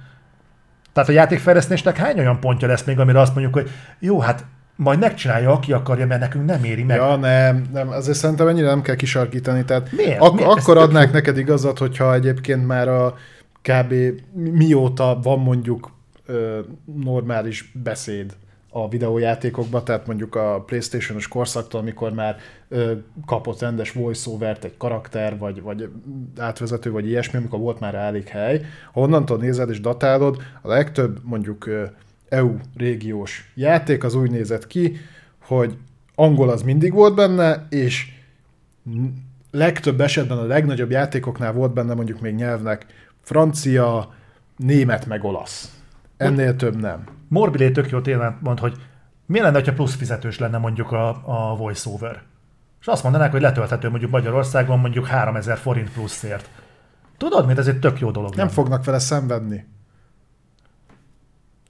Tehát a játékfejlesztésnek hány olyan pontja lesz még, amire azt mondjuk, hogy jó, hát majd megcsinálja, aki akarja, mert nekünk nem éri meg. Ja, nem, nem, azért szerintem ennyire nem kell kisarkítani. Tehát Miért? Ak- Miért? Akkor tök adnák neked igazat, hogyha egyébként már a kb. mióta van mondjuk ö, normális beszéd a videójátékokba, tehát mondjuk a Playstation-os korszaktól, amikor már ö, kapott rendes voice-overt egy karakter, vagy, vagy átvezető, vagy ilyesmi, amikor volt már elég hely, ha onnantól nézed és datálod, a legtöbb mondjuk ö, EU régiós játék az úgy nézett ki, hogy angol az mindig volt benne, és legtöbb esetben a legnagyobb játékoknál volt benne mondjuk még nyelvnek francia, német meg olasz. Ennél több nem. Morbilé tök jó tényleg mond, hogy mi lenne, ha plusz fizetős lenne mondjuk a, a voiceover. És azt mondanák, hogy letölthető mondjuk Magyarországon mondjuk 3000 forint pluszért. Tudod, mint ez egy tök jó dolog. Nem lenne. fognak vele szenvedni.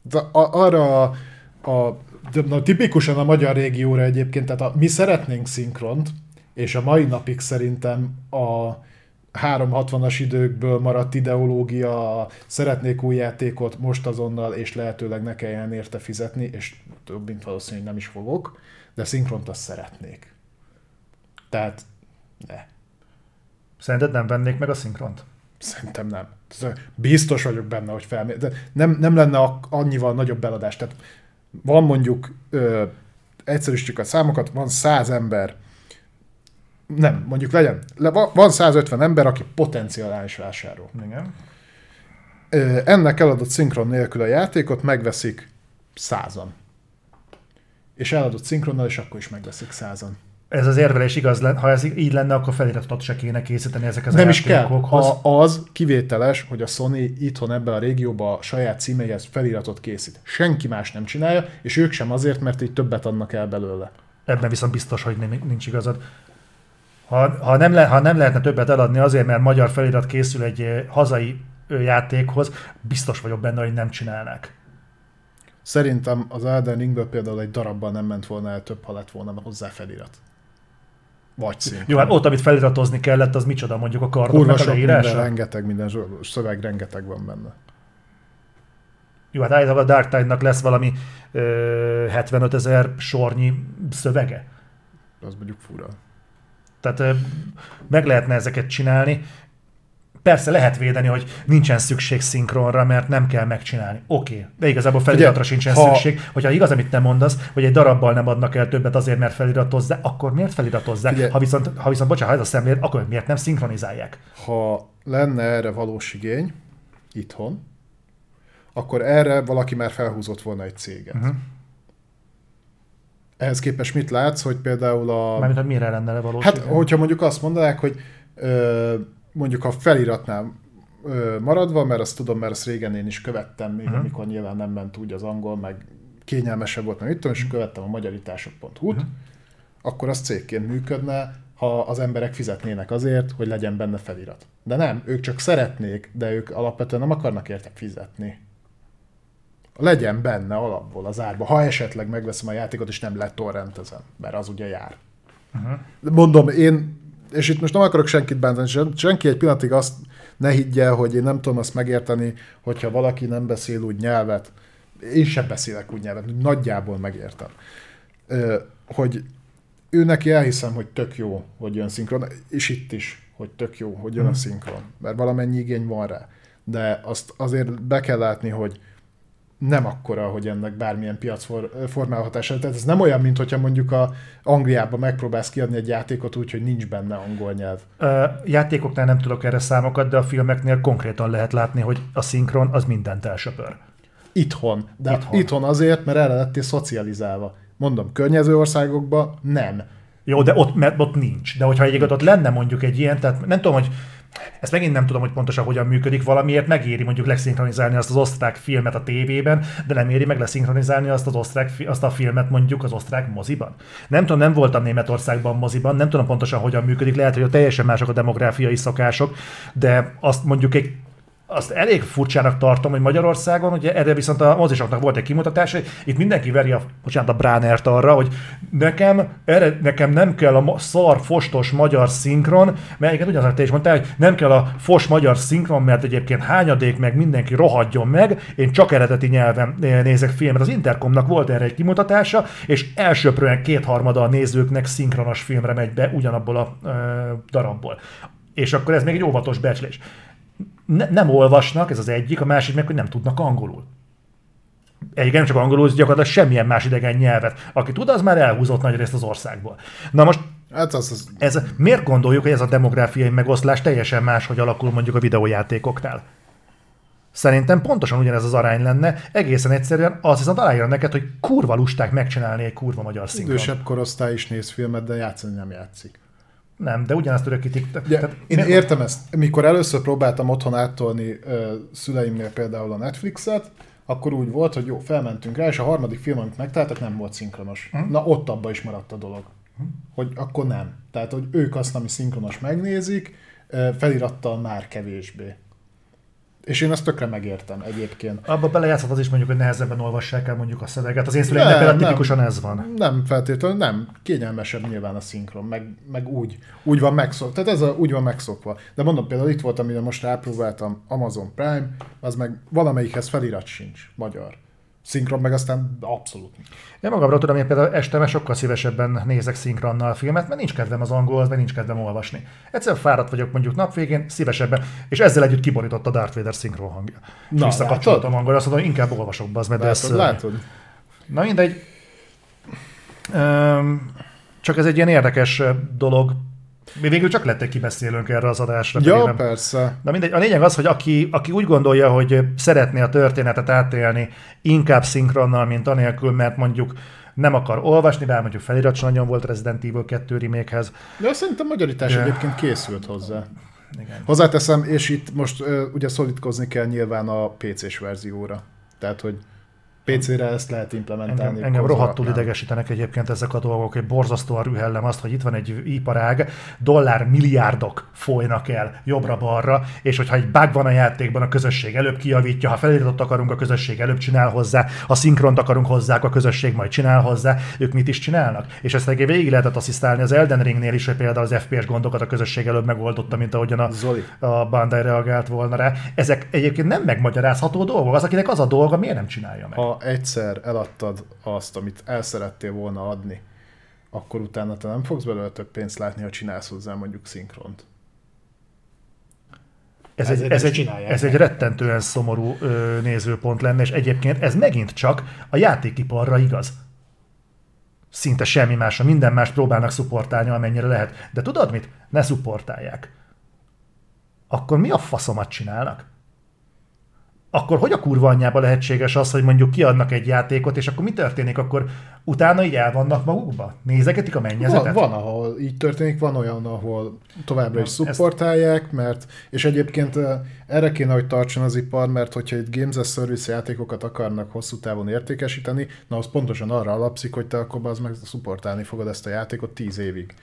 De a, arra a, a de, na, tipikusan a magyar régióra egyébként, tehát a, mi szeretnénk szinkront, és a mai napig szerintem a 360-as időkből maradt ideológia, szeretnék új játékot most azonnal, és lehetőleg ne kelljen érte fizetni, és több mint valószínű, hogy nem is fogok, de szinkront azt szeretnék. Tehát, ne. Szerinted nem vennék meg a szinkront? Szerintem nem. Biztos vagyok benne, hogy felmér. De nem, nem lenne annyival nagyobb beladás. Tehát van mondjuk, ö, egyszerűsítjük a számokat, van száz ember, nem, mondjuk legyen, van 150 ember, aki potenciális vásárol. Igen. Ennek eladott szinkron nélkül a játékot megveszik százan. És eladott szinkronnal, és akkor is megveszik százan. Ez az érvelés igaz, ha ez így lenne, akkor feliratot se kéne készíteni ezek az Nem is kell. Ha az kivételes, hogy a Sony itthon ebbe a régióba a saját címeihez feliratot készít. Senki más nem csinálja, és ők sem azért, mert így többet adnak el belőle. Ebben viszont biztos, hogy nincs igazad. Ha, ha, nem le, ha nem lehetne többet eladni azért, mert magyar felirat készül egy hazai játékhoz, biztos vagyok benne, hogy nem csinálnák. Szerintem az Elden Ringből például egy darabban nem ment volna el több, ha lett volna hozzá felirat. Vagy szint. Jó, hát ott, amit feliratozni kellett, az micsoda mondjuk a kardoknak a leírása? Minden, rengeteg, minden szöveg rengeteg van benne. Jó, hát állítólag a Dark Tide-nak lesz valami ö, 75 ezer sornyi szövege. Az mondjuk fura. Tehát meg lehetne ezeket csinálni. Persze lehet védeni, hogy nincsen szükség szinkronra, mert nem kell megcsinálni. Oké, okay. de igazából feliratra Ugye, sincsen ha... szükség. Hogyha igaz, amit te mondasz, hogy egy darabbal nem adnak el többet azért, mert feliratozzák, akkor miért feliratozzák? Ugye, ha viszont, ha viszont bocsánat, ha ez a szemlélet, akkor miért nem szinkronizálják? Ha lenne erre valós igény itthon, akkor erre valaki már felhúzott volna egy céget. Uh-huh. Ehhez képest mit látsz, hogy például a... Mármint, hogy mire lenne valós? Hát, hogyha mondjuk azt mondanák, hogy ö, mondjuk a feliratnál ö, maradva, mert azt tudom, mert azt régen én is követtem, még uh-huh. amikor nyilván nem ment úgy az angol, meg kényelmesebb volt, meg tudom, és mhm. követtem a magyarítások.hu-t, uh-huh. akkor az cégként működne, ha az emberek fizetnének azért, hogy legyen benne felirat. De nem, ők csak szeretnék, de ők alapvetően nem akarnak érte fizetni legyen benne alapból az árba, ha esetleg megveszem a játékot, és nem torrentezem, mert az ugye jár. Uh-huh. Mondom, én, és itt most nem akarok senkit bántani, senki egy pillanatig azt ne higgye, hogy én nem tudom azt megérteni, hogyha valaki nem beszél úgy nyelvet, én sem beszélek úgy nyelvet, nagyjából megértem. Hogy ő neki elhiszem, hogy tök jó, hogy jön szinkron, és itt is, hogy tök jó, hogy jön a mhm. szinkron, mert valamennyi igény van rá. De azt azért be kell látni, hogy nem akkora, hogy ennek bármilyen piacformáló hatása. Tehát ez nem olyan, mint hogyha mondjuk a Angliában megpróbálsz kiadni egy játékot úgy, hogy nincs benne angol nyelv. Ö, játékoknál nem tudok erre számokat, de a filmeknél konkrétan lehet látni, hogy a szinkron az mindent elsöpör. Itthon. De itthon, itthon azért, mert erre lettél szocializálva. Mondom, környező országokban nem. Jó, de ott, mert ott nincs. De hogyha egyébként ott lenne mondjuk egy ilyen, tehát nem tudom, hogy ezt megint nem tudom, hogy pontosan hogyan működik, valamiért megéri mondjuk leszinkronizálni azt az osztrák filmet a tévében, de nem éri meg leszinkronizálni azt, az osztrák, azt a filmet mondjuk az osztrák moziban. Nem tudom, nem voltam Németországban moziban, nem tudom pontosan hogyan működik, lehet, hogy a teljesen mások a demográfiai szokások, de azt mondjuk egy azt elég furcsának tartom, hogy Magyarországon, ugye erre viszont a mozisoknak volt egy kimutatás, hogy itt mindenki veri a, bocsánat, a Bránert arra, hogy nekem, erre, nekem nem kell a szar, fostos magyar szinkron, mert egyébként ugyanaz, te is mondtál, hogy nem kell a fos magyar szinkron, mert egyébként hányadék meg mindenki rohadjon meg, én csak eredeti nyelven nézek filmet. Az Intercomnak volt erre egy kimutatása, és elsőprően kétharmada a nézőknek szinkronos filmre megy be ugyanabból a ö, darabból. És akkor ez még egy óvatos becslés ne, nem olvasnak, ez az egyik, a másik meg, hogy nem tudnak angolul. egyébként nem csak angolul, gyakorlatilag semmilyen más idegen nyelvet. Aki tud, az már elhúzott nagy részt az országból. Na most Hát az, az ez, miért gondoljuk, hogy ez a demográfiai megoszlás teljesen más, hogy alakul mondjuk a videójátékoknál? Szerintem pontosan ugyanez az arány lenne, egészen egyszerűen az viszont aláírja neked, hogy kurva lusták megcsinálni egy kurva magyar szinkron. idősebb korosztály is néz filmet, de játszani nem játszik. Nem, de ugyanazt örökítik. Ugye, Tehát én miért- értem ezt. Mikor először próbáltam otthon áttolni ö, szüleimnél például a Netflixet, akkor úgy volt, hogy jó, felmentünk rá, és a harmadik film, amit megtaláltak, nem volt szinkronos. Hm. Na, ott abba is maradt a dolog. Hogy akkor nem. Tehát, hogy ők azt, ami szinkronos megnézik, felirattal már kevésbé. És én ezt tökre megértem egyébként. Abba belejátszott az is mondjuk, hogy nehezebben olvassák el mondjuk a szöveget. Az én szüleimnek például tipikusan ez van. Nem feltétlenül, nem. Kényelmesebb nyilván a szinkron, meg, meg úgy, úgy van megszokva. Tehát ez a, úgy van megszokva. De mondom például itt volt, amire most rápróbáltam Amazon Prime, az meg valamelyikhez felirat sincs, magyar. Szinkron meg aztán abszolút. Én magamról tudom, én például este már sokkal szívesebben nézek szinkronnal filmet, mert nincs kedvem az angolhoz, meg nincs kedvem olvasni. Egyszerűen fáradt vagyok mondjuk napvégén, szívesebben, és ezzel együtt kiborított a Darth Vader szinkron hangja. Na, visszakapcsoltam angolra, azt mondom, inkább olvasok be, az mert ez Látod, látod? Na mindegy. Üm, csak ez egy ilyen érdekes dolog. Mi végül csak lett egy kibeszélőnk erre az adásra. Ja, nem- persze. Na mindegy, a lényeg az, hogy aki, aki úgy gondolja, hogy szeretné a történetet átélni inkább szinkronnal, mint anélkül, mert mondjuk nem akar olvasni, bár mondjuk felirat nagyon volt Resident Evil 2 remake-hez. De azt szerintem magyarítás Ja. egyébként készült hozzá. Igen. Hozzáteszem, és itt most ugye szorítkozni kell nyilván a PC-s verzióra. Tehát, hogy PC-re ezt lehet implementálni. Engem, engem rohadtul idegesítenek egyébként ezek a dolgok, hogy borzasztóan rühellem azt, hogy itt van egy iparág, dollár milliárdok folynak el jobbra-balra, és hogyha egy bug van a játékban, a közösség előbb kijavítja, ha feliratot akarunk, a közösség előbb csinál hozzá, ha szinkront akarunk hozzá, a közösség majd csinál hozzá, ők mit is csinálnak? És ezt egy végig lehetett asszisztálni az Elden Ringnél is, hogy például az FPS gondokat a közösség előbb megoldotta, mint ahogyan a, Zoli. a Bandai reagált volna rá. Ezek egyébként nem megmagyarázható dolgok. Az, akinek az a dolga, miért nem csinálja meg? Ha egyszer eladtad azt, amit el szerettél volna adni, akkor utána te nem fogsz belőle több pénzt látni, ha csinálsz hozzá mondjuk szinkront. Ez egy, ez, egy, csinálják ez egy rettentően szomorú ö, nézőpont lenne, és egyébként ez megint csak a játékiparra igaz. Szinte semmi másra, minden más próbálnak szupportálni, amennyire lehet. De tudod mit? Ne szupportálják. Akkor mi a faszomat csinálnak? Akkor hogy a kurva anyjába lehetséges az, hogy mondjuk kiadnak egy játékot, és akkor mi történik? Akkor utána így el vannak magukba? Nézegetik a Van, mennyezetet? van, ahol így történik, van olyan, ahol továbbra is ezt- szupportálják, mert, és egyébként erre kéne, hogy tartson az ipar, mert hogyha itt Games as Service játékokat akarnak hosszú távon értékesíteni, na az pontosan arra alapszik, hogy te akkor az meg szupportálni fogod ezt a játékot 10 évig.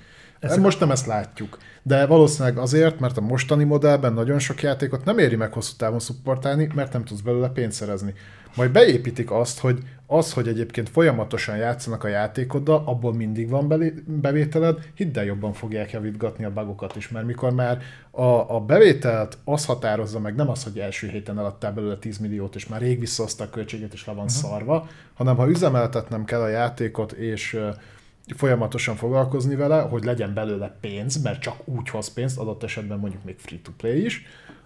Ez most nem ezt látjuk. De valószínűleg azért, mert a mostani modellben nagyon sok játékot nem éri meg hosszú távon szupportálni, mert nem tudsz belőle pénzt szerezni. Majd beépítik azt, hogy az, hogy egyébként folyamatosan játszanak a játékoddal, abból mindig van belé- bevételed, hidd el, jobban fogják javítgatni a bugokat is, mert mikor már a, a bevételt az határozza meg, nem az, hogy első héten eladtál belőle 10 milliót, és már rég visszahozta a költséget, és le van uh-huh. szarva, hanem ha üzemeltetnem kell a játékot, és folyamatosan foglalkozni vele, hogy legyen belőle pénz, mert csak úgy hoz pénzt, adott esetben mondjuk még free-to-play is,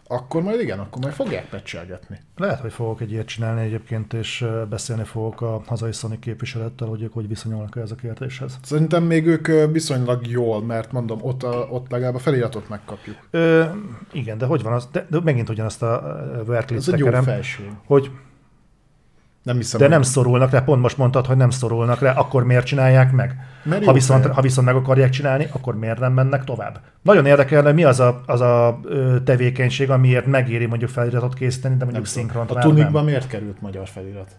akkor majd igen, akkor majd fogják pecselgetni. Lehet, hogy fogok egy ilyet csinálni egyébként, és beszélni fogok a hazai Sonic képviselettel, hogy ők hogy viszonyulnak ez a kérdéshez. Szerintem még ők viszonylag jól, mert mondom, ott, a, ott legalább a feliratot megkapjuk. Ö, igen, de hogy van az? De, de megint ugyanazt a verklit Ez egy jó tekerem, felség. hogy Nem hiszem, de hogy- nem szorulnak rá, pont most mondtad, hogy nem szorulnak rá, akkor miért csinálják meg? Mert Ha viszont, ha viszont meg akarják csinálni, akkor miért nem mennek tovább? Nagyon érdekelne, mi az a, az a tevékenység, amiért megéri mondjuk feliratot készíteni, de mondjuk szinkront A tunikban miért került magyar felirat?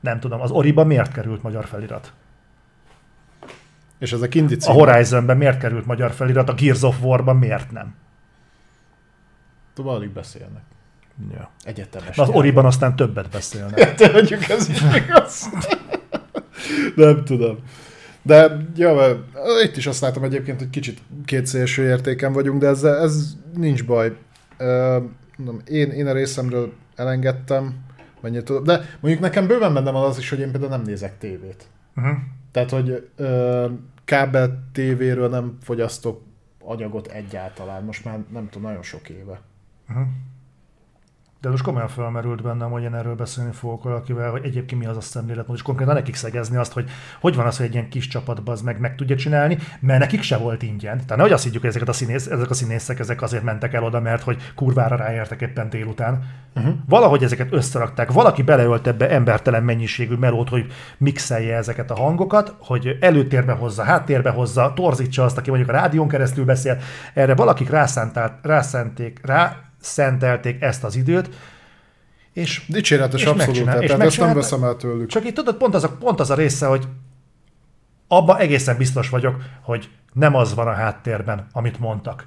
nem tudom, az Oriban miért került magyar felirat? És ez a kindi A. Horizonben miért került magyar felirat, a Gears of War-ban miért nem? Tovább beszélnek. Ja. Egyetemes. Na, az Oriban aztán többet beszélnek. Te mondjuk ez is igaz. nem tudom. De ja, mert itt is azt látom egyébként, hogy kicsit két szélső értéken vagyunk, de ez, ez nincs baj. Mondom, én, én a részemről elengedtem, mennyit tudom. De mondjuk nekem bőven benne van az is, hogy én például nem nézek tévét. Uh-huh. Tehát, hogy ö, kábel tévéről nem fogyasztok anyagot egyáltalán. Most már nem tudom, nagyon sok éve. Uh-huh. De most komolyan felmerült bennem, hogy én erről beszélni fogok valakivel, hogy egyébként mi az a szemléletmód, és konkrétan nekik szegezni azt, hogy hogy van az, hogy egy ilyen kis csapatban az meg, meg tudja csinálni, mert nekik se volt ingyen. Tehát nehogy azt higgyük, hogy ezeket a színész, ezek a színészek ezek azért mentek el oda, mert hogy kurvára ráértek éppen délután. Uh-huh. Valahogy ezeket összerakták, valaki beleölt ebbe embertelen mennyiségű melót, hogy mixelje ezeket a hangokat, hogy előtérbe hozza, háttérbe hozza, torzítsa azt, aki mondjuk a rádión keresztül beszél. Erre valakik rászenték, rá szentelték ezt az időt, és, Dicséretes és abszolút, tehát ezt nem veszem el tőlük. Csak itt tudod, pont az, a, pont az a része, hogy abban egészen biztos vagyok, hogy nem az van a háttérben, amit mondtak.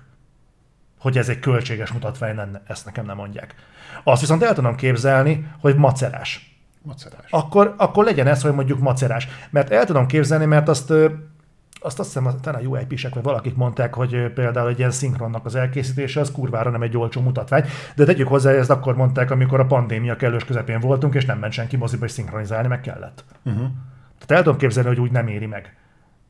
Hogy ez egy költséges mutatvány lenne, ezt nekem nem mondják. Azt viszont el tudom képzelni, hogy macerás. Macerás. Akkor, akkor legyen ez, hogy mondjuk macerás. Mert el tudom képzelni, mert azt azt azt hiszem, talán a UIP-sek vagy valakik mondták, hogy például egy ilyen szinkronnak az elkészítése az kurvára nem egy olcsó mutatvány, de tegyük hozzá, ezt akkor mondták, amikor a pandémia kellős közepén voltunk, és nem ment senki moziba, és szinkronizálni meg kellett. Uh-huh. Tehát el tudom képzelni, hogy úgy nem éri meg.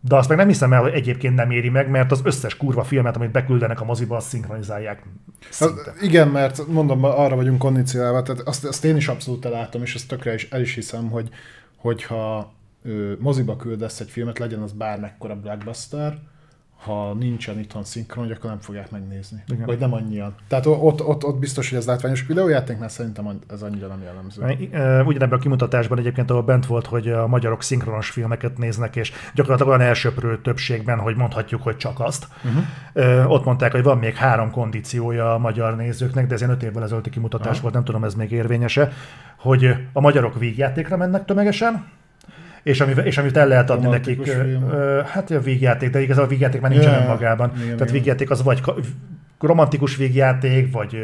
De azt meg nem hiszem el, hogy egyébként nem éri meg, mert az összes kurva filmet, amit beküldenek a moziba, azt szinkronizálják. Az, igen, mert mondom, arra vagyunk kondicionálva, tehát azt, azt én is abszolút látom, és ezt tökre is, el is hiszem, hogy hogyha ö, moziba küldesz egy filmet, legyen az bármekkora blockbuster, ha nincsen itthon szinkron, akkor nem fogják megnézni. Igen. Vagy nem annyian. Tehát ott, ott, ott biztos, hogy ez látványos videójátéknál szerintem ez annyira nem jellemző. Ugyanebben a kimutatásban egyébként, ahol bent volt, hogy a magyarok szinkronos filmeket néznek, és gyakorlatilag olyan elsőprő többségben, hogy mondhatjuk, hogy csak azt. Uh-huh. Ott mondták, hogy van még három kondíciója a magyar nézőknek, de ez ilyen öt évvel ezelőtti kimutatás uh-huh. volt, nem tudom, ez még érvényese, hogy a magyarok végjátékra mennek tömegesen, és, ami, és amit el lehet adni nekik, ö, hát a végjáték, de igazából a végjáték már nincsen yeah, magában. Igen, Tehát igen. végjáték az vagy romantikus végjáték, vagy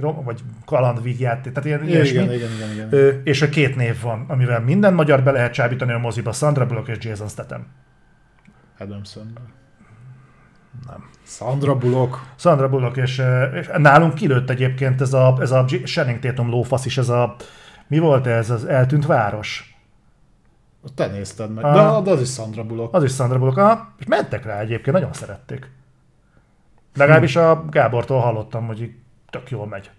vagy kaland vígjáték, tehát ilyen igen, ilyesmi. Igen, igen, igen, igen. és a két név van, amivel minden magyar be lehet csábítani a moziba, Sandra Bullock és Jason Statham. Adam Sandler. Nem. Sandra Bullock. Sandra Bullock, és, és nálunk kilőtt egyébként ez a, ez a Channing Tatum lófasz is, ez a, mi volt ez, az eltűnt város? Te nézted meg. De, de az is Sandra Bullock. Az is Sandra Bullock. Aha, és mentek rá egyébként, nagyon szerették. Legalábbis a Gábortól hallottam, hogy így tök jól megy.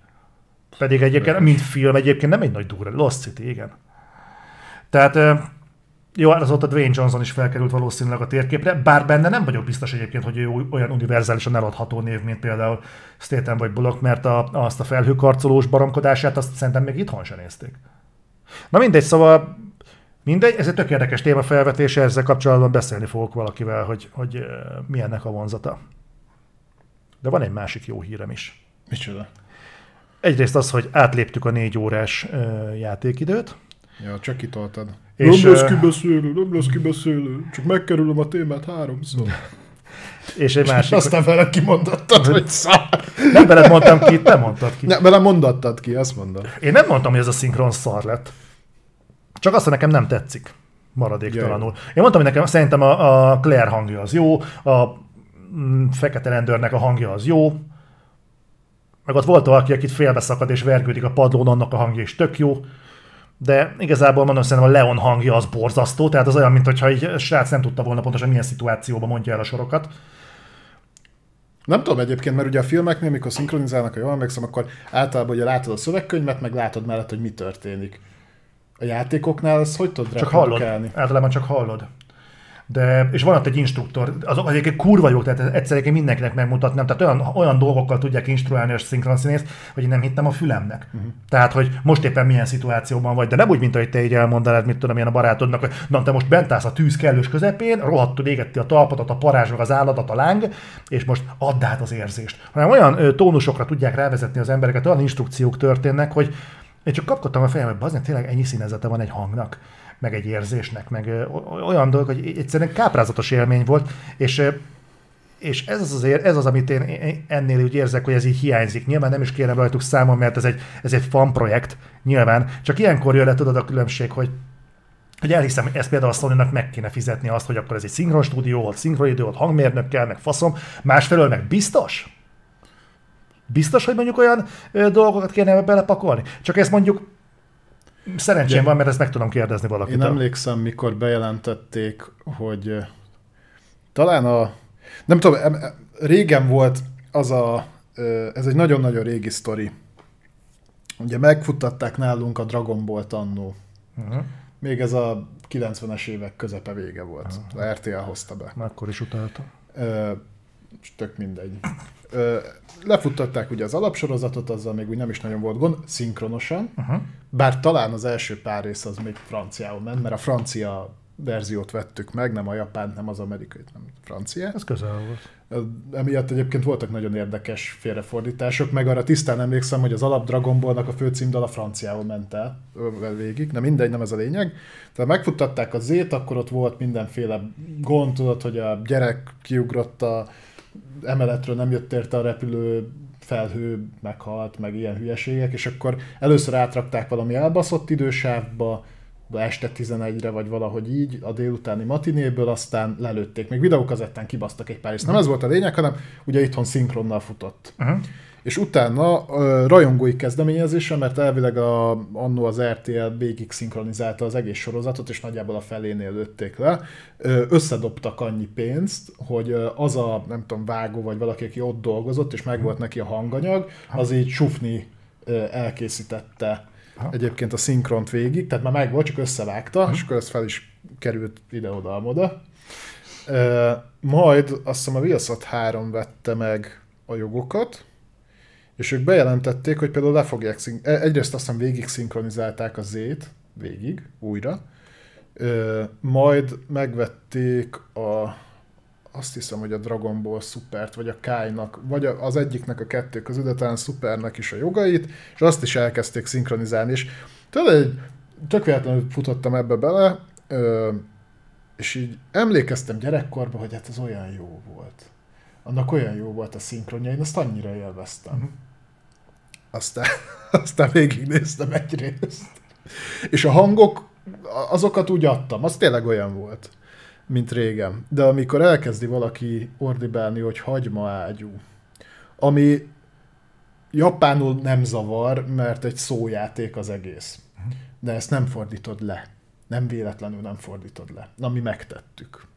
Pedig egyébként, mint film egyébként nem egy nagy durva. Lost City, igen. Tehát jó, hát azóta Dwayne Johnson is felkerült valószínűleg a térképre, bár benne nem vagyok biztos egyébként, hogy ő olyan univerzálisan eladható név, mint például Statham vagy Bullock, mert a, azt a felhőkarcolós baromkodását azt szerintem még itthon sem nézték. Na mindegy, szóval Mindegy, ez egy tök érdekes témafelvetése, ezzel kapcsolatban beszélni fogok valakivel, hogy, hogy mi ennek a vonzata. De van egy másik jó hírem is. Micsoda? Egyrészt az, hogy átléptük a négy órás játékidőt. Ja, csak kitoltad. És, nem lesz kibeszélő, nem lesz kibeszélő, csak megkerülöm a témát háromszor. És egy másik... Aztán vele kimondottad, hogy szar. Nem veled mondtam ki, te mondtad ki. Ne, vele mondattad ki, azt mondom. Én nem mondtam, hogy ez a szinkron szar lett. Csak azt, hogy nekem nem tetszik maradéktalanul. Én mondtam, hogy nekem szerintem a, a Claire hangja az jó, a mm, Fekete Rendőrnek a hangja az jó, meg ott volt valaki, akit félbeszakad és vergődik a padlón, annak a hangja is tök jó, de igazából mondom, szerintem a Leon hangja az borzasztó, tehát az olyan, mintha egy srác nem tudta volna pontosan milyen szituációban mondja el a sorokat. Nem tudom egyébként, mert ugye a filmeknél, amikor szinkronizálnak, ha jól emlékszem, akkor általában ugye látod a szövegkönyvet, meg látod mellett, hogy mi történik. A játékoknál ezt hogy tudod Csak hallod, általában csak hallod. De, és van ott egy instruktor, azok egyébként kurva jó, tehát egyszerűen mindenkinek megmutatnám, tehát olyan, olyan dolgokkal tudják instruálni a szinkronszínészt, hogy én nem hittem a fülemnek. Uh-huh. Tehát, hogy most éppen milyen szituációban vagy, de nem úgy, mint ahogy te így elmondanád, mit tudom én a barátodnak, hogy na, te most bent állsz a tűz kellős közepén, rohadtul égetti a talpatot, a parázs, az állatot, a láng, és most add át az érzést. Hanem olyan ö, tónusokra tudják rávezetni az embereket, olyan instrukciók történnek, hogy én csak kapkodtam a fejem, hogy bazdmeg, tényleg ennyi színezete van egy hangnak, meg egy érzésnek, meg olyan dolog, hogy egyszerűen káprázatos élmény volt, és és ez az, az, ez az, amit én ennél úgy érzek, hogy ez így hiányzik. Nyilván nem is kérem rajtuk számon, mert ez egy, ez egy fan projekt, nyilván. Csak ilyenkor jön le, tudod a különbség, hogy hogy elhiszem, hogy ezt például a sony meg kéne fizetni azt, hogy akkor ez egy szinkron stúdió, ott szinkronidő, ott hangmérnökkel, meg faszom. Másfelől meg biztos, Biztos, hogy mondjuk olyan dolgokat kéne belepakolni? Csak ezt mondjuk szerencsém van, mert ezt meg tudom kérdezni valakit. Én emlékszem, mikor bejelentették, hogy talán a... Nem tudom, régen volt az a... Ez egy nagyon-nagyon régi sztori. Ugye megfuttatták nálunk a Dragon Ball-t annó. Uh-huh. Még ez a 90-es évek közepe vége volt. Uh-huh. A RTL hozta be. Már akkor is utáltam. Ö, tök mindegy. Ö, lefuttatták ugye az alapsorozatot, azzal még úgy nem is nagyon volt gond, szinkronosan, Uh-huh. bár talán az első pár rész az még franciául ment, mert a francia verziót vettük meg, nem a japán, nem az amerikai, nem a francia. Ez közel volt. Emiatt egyébként voltak nagyon érdekes félrefordítások, meg arra tisztán emlékszem, hogy az alap Dragon Ball-nak a főcímdal a franciául ment el végig, de mindegy, nem ez a lényeg. Tehát megfuttatták a Z-t, akkor ott volt mindenféle gond, tudod, hogy a gyerek kiugrott a emeletről, nem jött érte a repülő, felhő meghalt, meg ilyen hülyeségek, és akkor először átrakták valami elbaszott idősávba, este 11-re, vagy valahogy így, a délutáni matinéből, aztán lelőtték. Még videókazettán kibasztak egy pár részt. Nem ez volt a lényeg, hanem ugye itthon szinkronnal futott. Uh-huh. És utána ö, rajongói kezdeményezése, mert elvileg a, annó az RTL végig szinkronizálta az egész sorozatot, és nagyjából a felénél lőtték le. Ö, összedobtak annyi pénzt, hogy az a, nem tudom, vágó, vagy valaki, aki ott dolgozott, és meg volt neki a hanganyag, az így sufni ö, elkészítette Aha. egyébként a szinkront végig, tehát már meg volt, csak összevágta, és akkor ez fel is került ide-oda-amoda. Majd azt hiszem a Viaszat 3 vette meg a jogokat, és ők bejelentették, hogy például le fogják szink- e- egyrészt azt hiszem végig szinkronizálták a Z-t, végig, újra, Ö, majd megvették a azt hiszem, hogy a Dragon Ball Supert, vagy a Kai-nak, vagy az egyiknek a kettő közül, de talán Supernek is a jogait, és azt is elkezdték szinkronizálni, és tudod, egy, véletlenül futottam ebbe bele, ö, és így emlékeztem gyerekkorban, hogy hát ez olyan jó volt. Annak olyan jó volt a szinkronja, én azt annyira élveztem. Mhm. Aztán, aztán végignéztem egy részt. És a hangok, azokat úgy adtam, az tényleg olyan volt, mint régen. De amikor elkezdi valaki ordibálni, hogy hagyma ágyú, ami japánul nem zavar, mert egy szójáték az egész. De ezt nem fordítod le. Nem véletlenül nem fordítod le. Na, mi megtettük.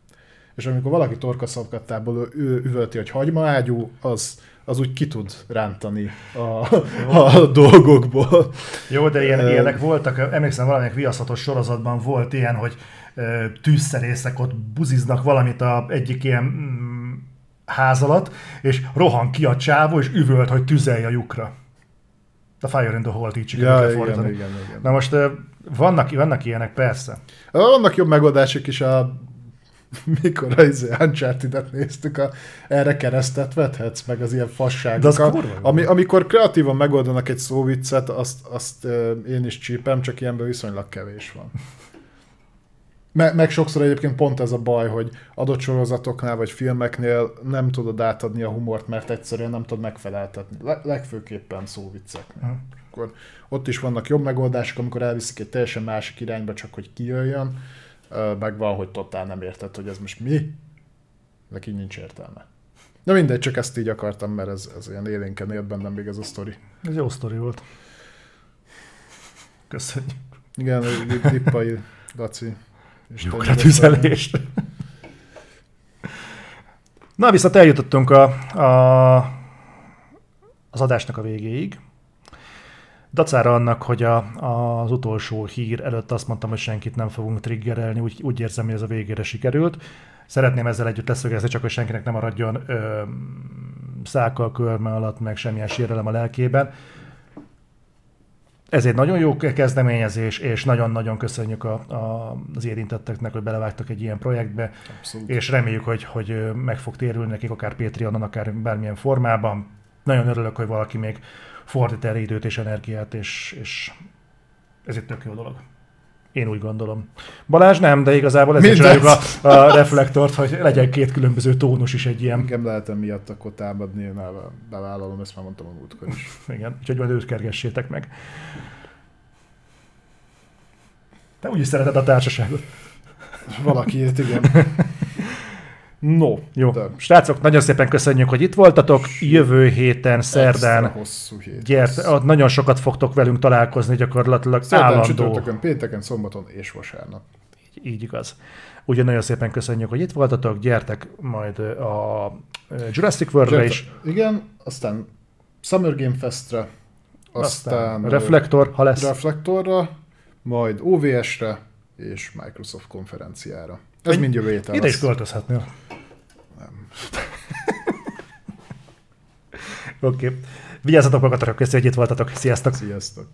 És amikor valaki torkaszavkattából ő üvölti, hogy hagyma ágyú, az, az úgy ki tud rántani a, a dolgokból. Jó, de ilyen, ilyenek voltak, emlékszem valamelyik viaszatos sorozatban volt ilyen, hogy tűzszerészek ott buziznak valamit a egyik ilyen mm, ház alatt, és rohan ki a csávó, és üvölt, hogy tüzelj a lyukra. A Fire in the Hole-t így Ja, lefordítani. igen, igen, igen. Na most vannak, vannak ilyenek, persze. Vannak jobb megoldások is a mikor az izé Uncharted-et néztük, a, erre keresztet vethetsz, meg az ilyen jó. Ami, amikor kreatívan megoldanak egy szóviccet, azt, azt én is csípem, csak ilyenből viszonylag kevés van. Me, meg sokszor egyébként pont ez a baj, hogy adott sorozatoknál vagy filmeknél nem tudod átadni a humort, mert egyszerűen nem tudod megfeleltetni. Le, legfőképpen szóvicceknél. Mhm. Akkor ott is vannak jobb megoldások, amikor elviszik egy teljesen másik irányba, csak hogy kijöjjön. Meg van, hogy totál nem érted, hogy ez most mi. Neki nincs értelme. De mindegy, csak ezt így akartam, mert ez, ez ilyen élénken élt bennem még ez a sztori. Ez jó sztori volt. Köszönjük. Igen, Lippai, Laci. Isten Lyukra nyugodtan. tüzelést. Na, viszont eljutottunk a, a, az adásnak a végéig. Dacára annak, hogy a, az utolsó hír előtt azt mondtam, hogy senkit nem fogunk triggerelni, úgy, úgy érzem, hogy ez a végére sikerült. Szeretném ezzel együtt leszögezni, csak hogy senkinek nem maradjon ö, szákkal körme alatt, meg semmilyen sérelem a lelkében. Ez egy nagyon jó kezdeményezés, és nagyon-nagyon köszönjük a, a, az érintetteknek, hogy belevágtak egy ilyen projektbe, Abszolút. és reméljük, hogy, hogy meg fog térülni nekik, akár Patreonon, akár bármilyen formában. Nagyon örülök, hogy valaki még fordít erre időt és energiát, és, és ez egy tök jó dolog. Én úgy gondolom. Balázs nem, de igazából ezért csináljuk a, a reflektort, hogy legyen két különböző tónus is egy ilyen. Engem lehetem miatt akkor támadni, én bevállalom, ezt már mondtam a múltkor is. Igen, úgyhogy majd őt kergessétek meg. Te úgyis szereted a társaságot. Valakiért, igen. No, Jó. de Srácok, nagyon szépen köszönjük, hogy itt voltatok. Jövő héten, szerdán, hosszú hét. gyert, nagyon sokat fogtok velünk találkozni, gyakorlatilag Szerdán, állandó. csütörtökön, pénteken, szombaton és vasárnap. Így igaz. Úgyhogy nagyon szépen köszönjük, hogy itt voltatok, gyertek majd a Jurassic World-re is. Igen, aztán Summer Game Festre, aztán Reflektor, ha lesz. Reflektorra, majd OVS-re és Microsoft konferenciára. Ez mind jövő héten Ide is költözhetnél. Nem. Oké. Okay. Vigyázzatok magatokra, köszönjük, hogy itt voltatok. Sziasztok! Sziasztok!